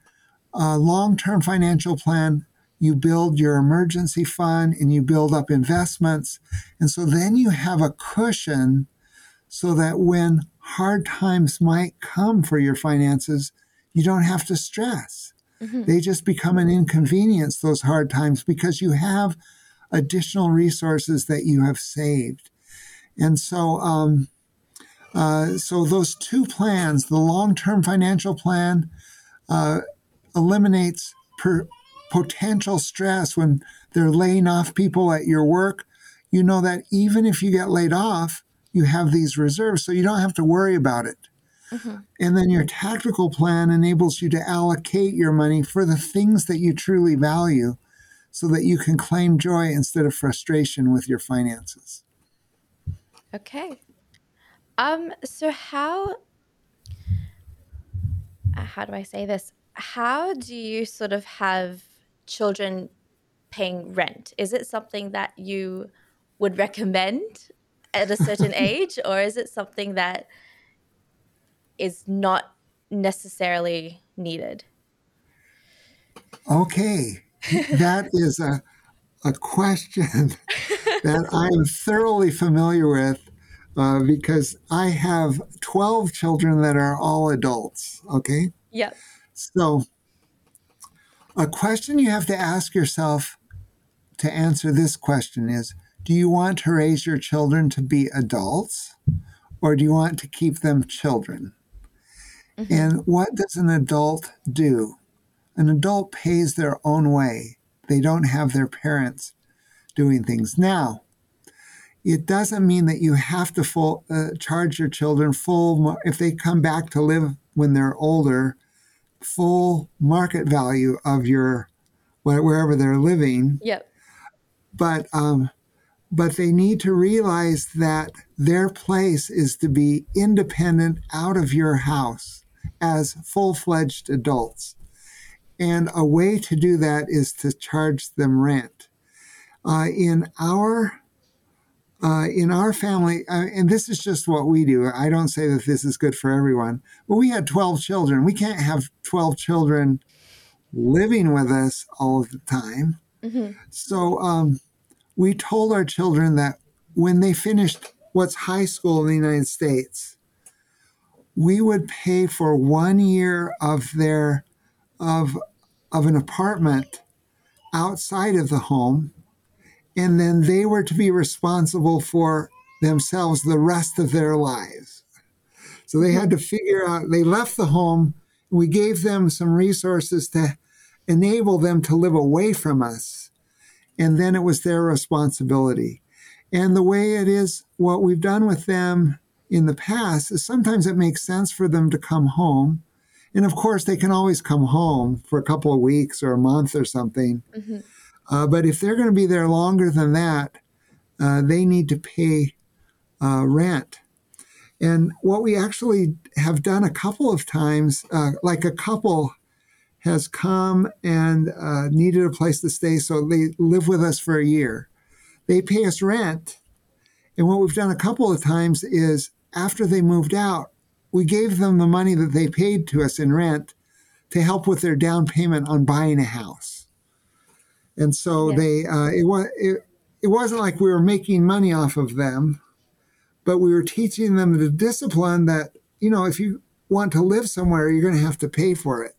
a long-term financial plan, you build your emergency fund and you build up investments, and so then you have a cushion so that when hard times might come for your finances, you don't have to stress. Mm-hmm. They just become an inconvenience, those hard times, because you have additional resources that you have saved. And so, um, uh, so those two plans, the long-term financial plan uh, eliminates per- potential stress when they're laying off people at your work. You know that even if you get laid off, you have these reserves, so you don't have to worry about it. Mm-hmm. And then your tactical plan enables you to allocate your money for the things that you truly value so that you can claim joy instead of frustration with your finances. Okay. Um so how uh, how do I say this? How do you sort of have children paying rent? Is it something that you would recommend at a certain age, or is it something that is not necessarily needed? Okay, that is a a question that I am thoroughly familiar with uh, because I have 12 children that are all adults. Okay. Yep. So, a question you have to ask yourself to answer this question is do you want to raise your children to be adults or do you want to keep them children? Mm-hmm. And what does an adult do? An adult pays their own way. They don't have their parents doing things. Now, it doesn't mean that you have to full, uh, charge your children full, if they come back to live when they're older, full market value of your wherever they're living. Yep. But um, but they need to realize that their place is to be independent out of your house as full-fledged adults. And a way to do that is to charge them rent. Uh, in our uh, in our family, uh, and this is just what we do. I don't say that this is good for everyone, but we had 12 children. We can't have 12 children living with us all of the time. Mm-hmm. So um, we told our children that when they finished what's high school in the United States, we would pay for one year of their of of an apartment outside of the home and then they were to be responsible for themselves the rest of their lives. So they had to figure out, they left the home. We gave them some resources to enable them to live away from us. And then it was their responsibility. And the way it is, what we've done with them in the past is sometimes it makes sense for them to come home. And of course, they can always come home for a couple of weeks or a month or something. Mm-hmm. Uh, but if they're going to be there longer than that, uh, they need to pay uh, rent. And what we actually have done a couple of times, uh, like a couple has come and uh, needed a place to stay, so they live with us for a year. They pay us rent. And what we've done a couple of times is after they moved out, we gave them the money that they paid to us in rent to help with their down payment on buying a house. And so yeah. they uh, it was it, it wasn't like we were making money off of them, but we were teaching them the discipline that you know if you want to live somewhere, you're going to have to pay for it.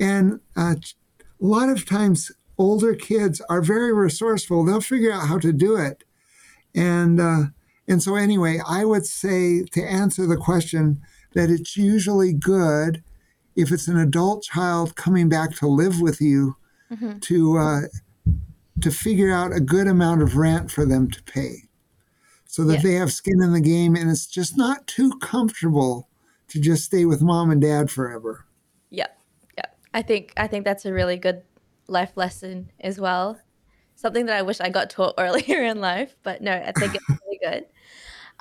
And uh, a lot of times, older kids are very resourceful. They'll figure out how to do it. And uh, and so anyway, I would say to answer the question that it's usually good if it's an adult child coming back to live with you mm-hmm. to uh, to figure out a good amount of rent for them to pay, so that they have skin in the game, and it's just not too comfortable to just stay with mom and dad forever. I think I think that's a really good life lesson as well. Something that I wish I got taught earlier in life, but no, I think it's really good.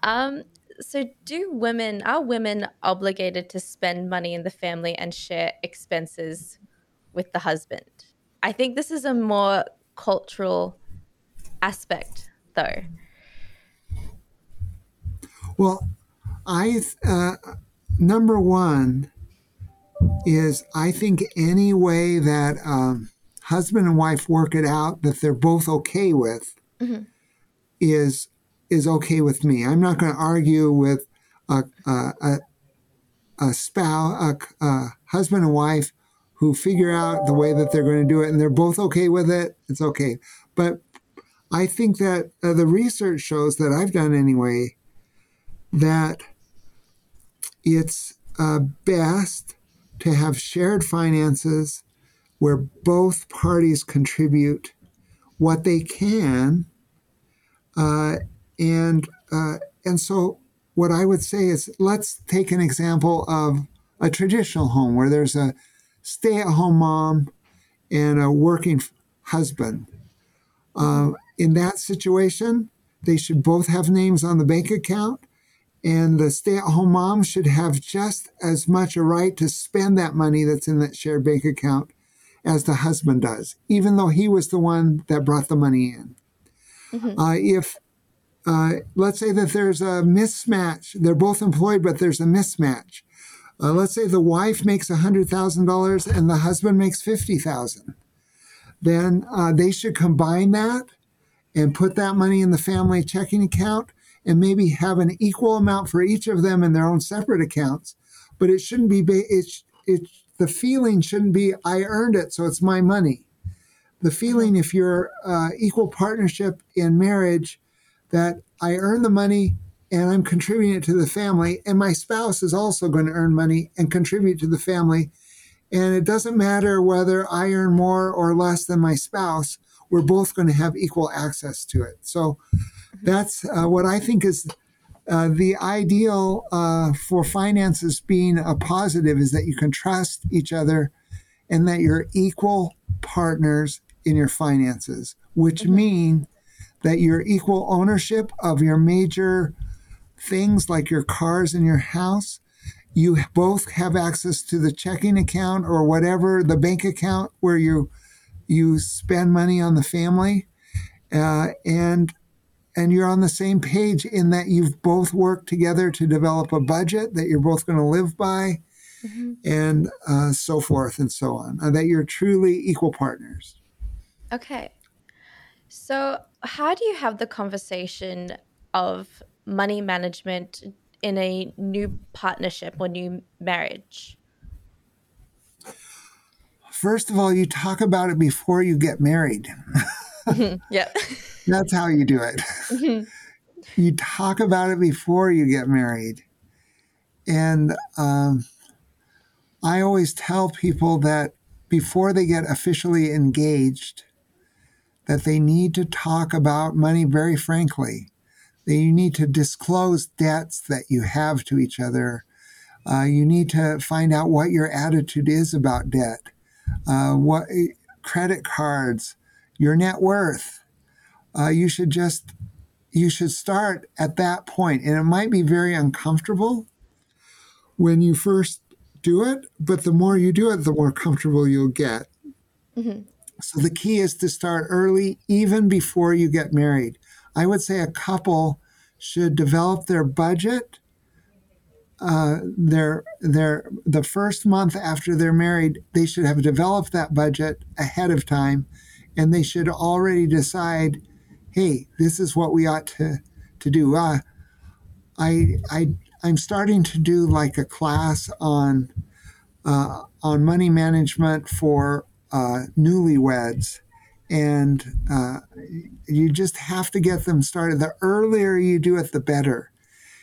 Um, so do women are women obligated to spend money in the family and share expenses with the husband I think this is a more cultural aspect, though. Well, I uh, number one is I think any way that um, husband and wife work it out that they're both okay with mm-hmm. is is okay with me. I'm not going to argue with a a, a, a spouse, a, a husband and wife who figure out the way that they're going to do it and they're both okay with it, it's okay. But I think that uh, the research shows that I've done anyway that it's uh, best to have shared finances where both parties contribute what they can, uh, and uh, and so what I would say is let's take an example of a traditional home where there's a stay at home mom and a working husband. Uh, in that situation, they should both have names on the bank account, and the stay at home mom should have just as much a right to spend that money that's in that shared bank account as the husband does, even though he was the one that brought the money in. Mm-hmm. Uh, if uh, let's say that there's a mismatch, they're both employed, but there's a mismatch. Uh, let's say the wife makes $100,000 and the husband makes 50,000. Then uh, they should combine that and put that money in the family checking account and maybe have an equal amount for each of them in their own separate accounts. But it shouldn't be, it's, it, the feeling shouldn't be, I earned it, so it's my money. The feeling, if you're uh, equal partnership in marriage, that I earn the money, and I'm contributing it to the family, and my spouse is also going to earn money and contribute to the family. And it doesn't matter whether I earn more or less than my spouse. we're both going to have equal access to it. So that's uh, what I think is uh, the ideal uh, for finances being a positive is that you can trust each other and that you're equal partners in your finances, which mm-hmm. mean that you're equal ownership of your major things like your cars and your house. You both have access to the checking account or whatever the bank account where you you spend money on the family, uh, and and you're on the same page in that you've both worked together to develop a budget that you're both going to live by, mm-hmm. and uh, so forth and so on. Uh, that you're truly equal partners. Okay, so how do you have the conversation of money management in a new partnership or new marriage? First of all, you talk about it before you get married. Yeah. That's how you do it. Mm-hmm. You talk about it before you get married. And um, I always tell people that before they get officially engaged, that they need to talk about money very frankly. That you need to disclose debts that you have to each other. Uh, you need to find out what your attitude is about debt uh, what credit cards, your net worth. Uh, you should just you should start at that point, and it might be very uncomfortable when you first do it, but the more you do it, the more comfortable you'll get. Mm-hmm. So the key is to start early, even before you get married. I would say a couple should develop their budget uh, their their the first month after they're married, they should have developed that budget ahead of time, and they should already decide, hey, this is what we ought to to do. Uh, I I I'm starting to do like a class on uh, on money management for uh, newlyweds, and uh, you just have to get them started. The earlier you do it, the better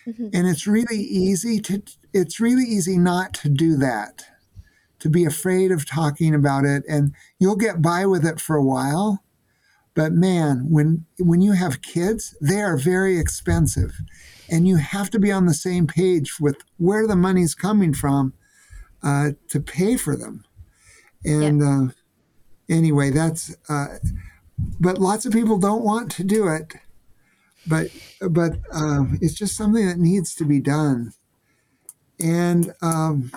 Mm-hmm. And it's really easy to it's really easy not to do that. To be afraid of talking about it and you'll get by with it for a while. But man, when when you have kids, they are very expensive. And you have to be on the same page with where the money's coming from uh, to pay for them. And yeah. uh, anyway, that's uh, but lots of people don't want to do it but but um, it's just something that needs to be done, and um,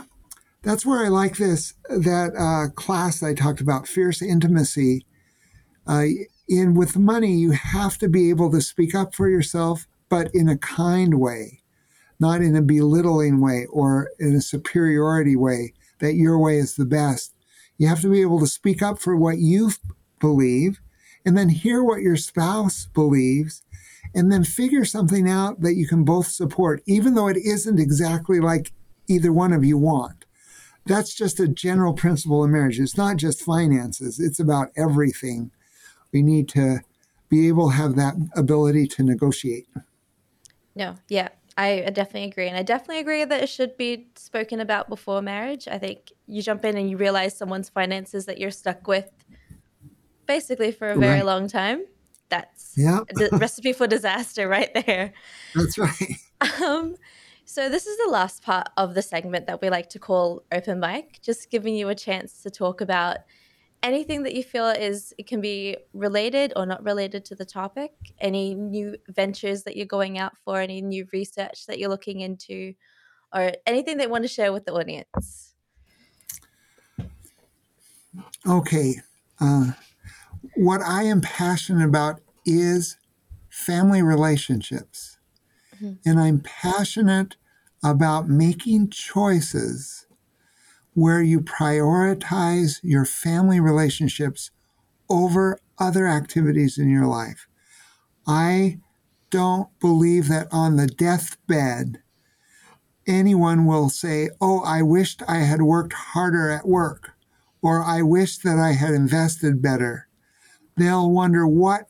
that's where I like this that uh, class that I talked about, fierce intimacy. Uh, in with money, you have to be able to speak up for yourself, but in a kind way, not in a belittling way or in a superiority way that your way is the best. You have to be able to speak up for what you believe and then hear what your spouse believes and then figure something out that you can both support, even though it isn't exactly like either one of you want. That's just a general principle in marriage. It's not just finances, it's about everything. We need to be able to have that ability to negotiate. No, yeah, I definitely agree. And I definitely agree that it should be spoken about before marriage. I think you jump in and you realize someone's finances that you're stuck with basically for a very right. long time that's yeah. the recipe for disaster right there. That's right. Um, so this is the last part of the segment that we like to call open mic, just giving you a chance to talk about anything that you feel is it can be related or not related to the topic, any new ventures that you're going out for, any new research that you're looking into, or anything that you want to share with the audience. Okay. Uh, what I am passionate about is family relationships. Mm-hmm. And I'm passionate about making choices where you prioritize your family relationships over other activities in your life. I don't believe that on the deathbed, anyone will say, Oh, I wished I had worked harder at work, or I wish that I had invested better. They'll wonder what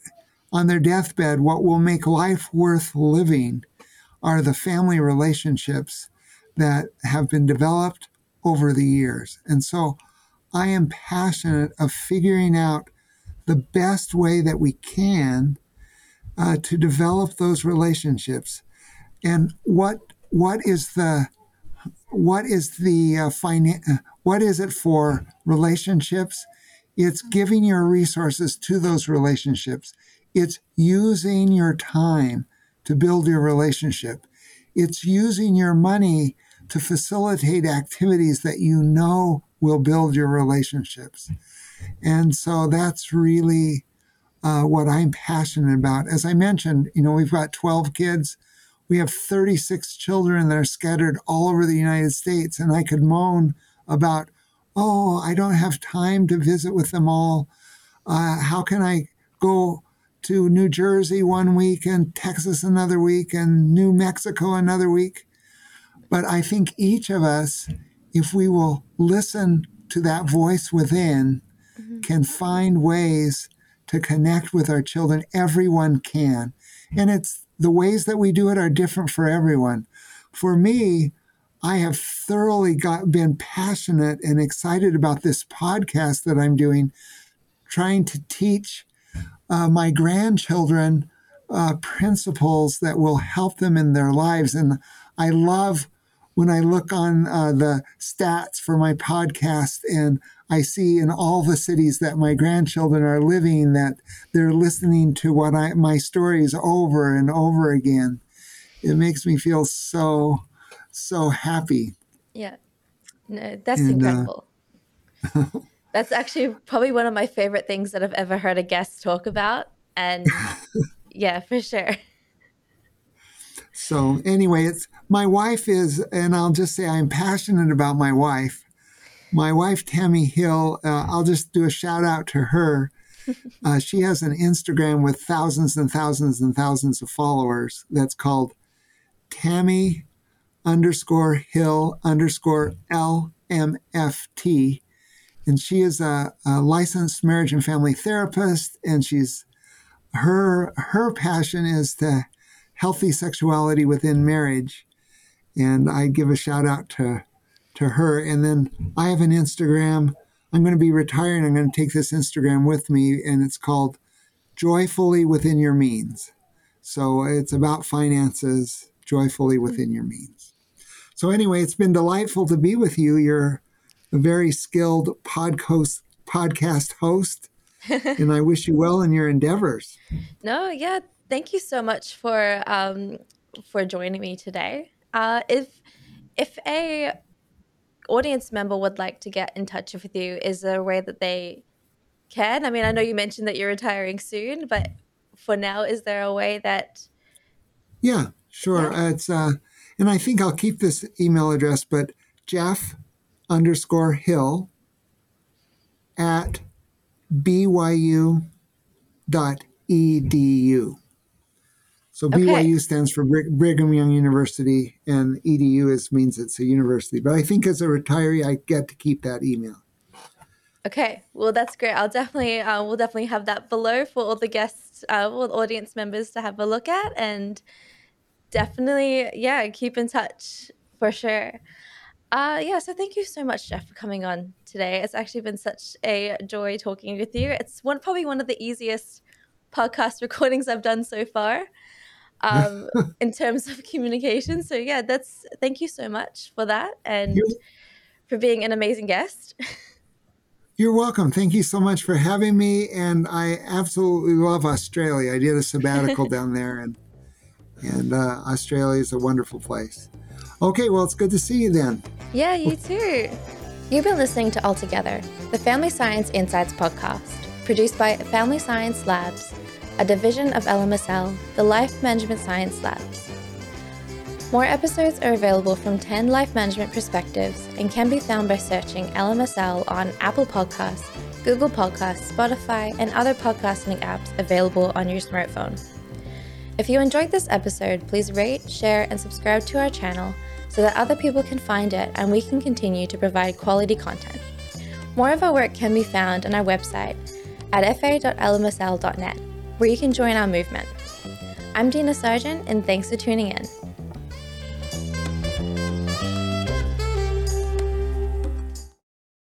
on their deathbed, what will make life worth living are the family relationships that have been developed over the years. And so I am passionate of figuring out the best way that we can uh, to develop those relationships. And what what is the what is the uh, finan- what is it for relationships? It's giving your resources to those relationships. It's using your time to build your relationship. It's using your money to facilitate activities that you know will build your relationships. And so that's really uh, what I'm passionate about. As I mentioned, you know, we've got 12 kids. We have 36 children that are scattered all over the United States. And I could moan about, oh, I don't have time to visit with them all. Uh, how can I go to New Jersey one week and Texas another week and New Mexico another week? But I think each of us, if we will listen to that voice within, mm-hmm. can find ways to connect with our children. Everyone can. And it's the ways that we do it are different for everyone. For me, I have thoroughly got been passionate and excited about this podcast that I'm doing, trying to teach uh, my grandchildren uh, principles that will help them in their lives. And I love when I look on uh, the stats for my podcast and I see in all the cities that my grandchildren are living that they're listening to what I, my stories over and over again. It makes me feel so, so happy. Yeah. No, that's and, uh, incredible. Uh, that's actually probably one of my favorite things that I've ever heard a guest talk about. And yeah, for sure. So anyway, it's my wife is, and I'll just say I'm passionate about my wife. My wife Tammy Hill. Uh, I'll just do a shout out to her. Uh, she has an Instagram with thousands and thousands and thousands of followers. That's called Tammy underscore Hill underscore LMFT. And she is a, a licensed marriage and family therapist, and she's her her passion is to healthy sexuality within marriage. And I give a shout out to to her. And then I have an Instagram. I'm going to be retiring. I'm going to take this Instagram with me, and it's called Joyfully Within Your Means. So it's about finances, joyfully within your means. So, anyway, it's been delightful to be with you. You're a very skilled podcast, podcast host, and I wish you well in your endeavors. No, yeah, thank you so much for um, for joining me today. Uh, if if a audience member would like to get in touch with you, is there a way that they can? I mean, I know you mentioned that you're retiring soon, but for now, is there a way that? Yeah, sure. Yeah. Uh, it's uh, and I think I'll keep this email address, but Jeff underscore Hill at byu dot edu. So okay. BYU stands for Brigham Young University, and EDU is means it's a university. But I think as a retiree, I get to keep that email. Okay, well that's great. I'll definitely uh, we'll definitely have that below for all the guests, uh, all the audience members to have a look at, and definitely yeah, keep in touch for sure. Uh, yeah, so thank you so much, Jeff, for coming on today. It's actually been such a joy talking with you. It's one probably one of the easiest podcast recordings I've done so far um, in terms of communication. So yeah, that's thank you so much for that and You're, for being an amazing guest. You're welcome. Thank you so much for having me. And I absolutely love Australia. I did a sabbatical down there, and and uh, Australia is a wonderful place. Okay, well, it's good to see you then. Yeah, you too. You've been listening to All Together, the Family Science Insights podcast, produced by Family Science Labs a division of LMSL, the Life Management Science Labs. More episodes are available from 10 life management perspectives and can be found by searching LMSL on Apple Podcasts, Google Podcasts, Spotify, and other podcasting apps available on your smartphone. If you enjoyed this episode, please rate, share, and subscribe to our channel so that other people can find it and we can continue to provide quality content. More of our work can be found on our website at fa.lmsl.net where you can join our movement. I'm Dina Sargeant, and thanks for tuning in.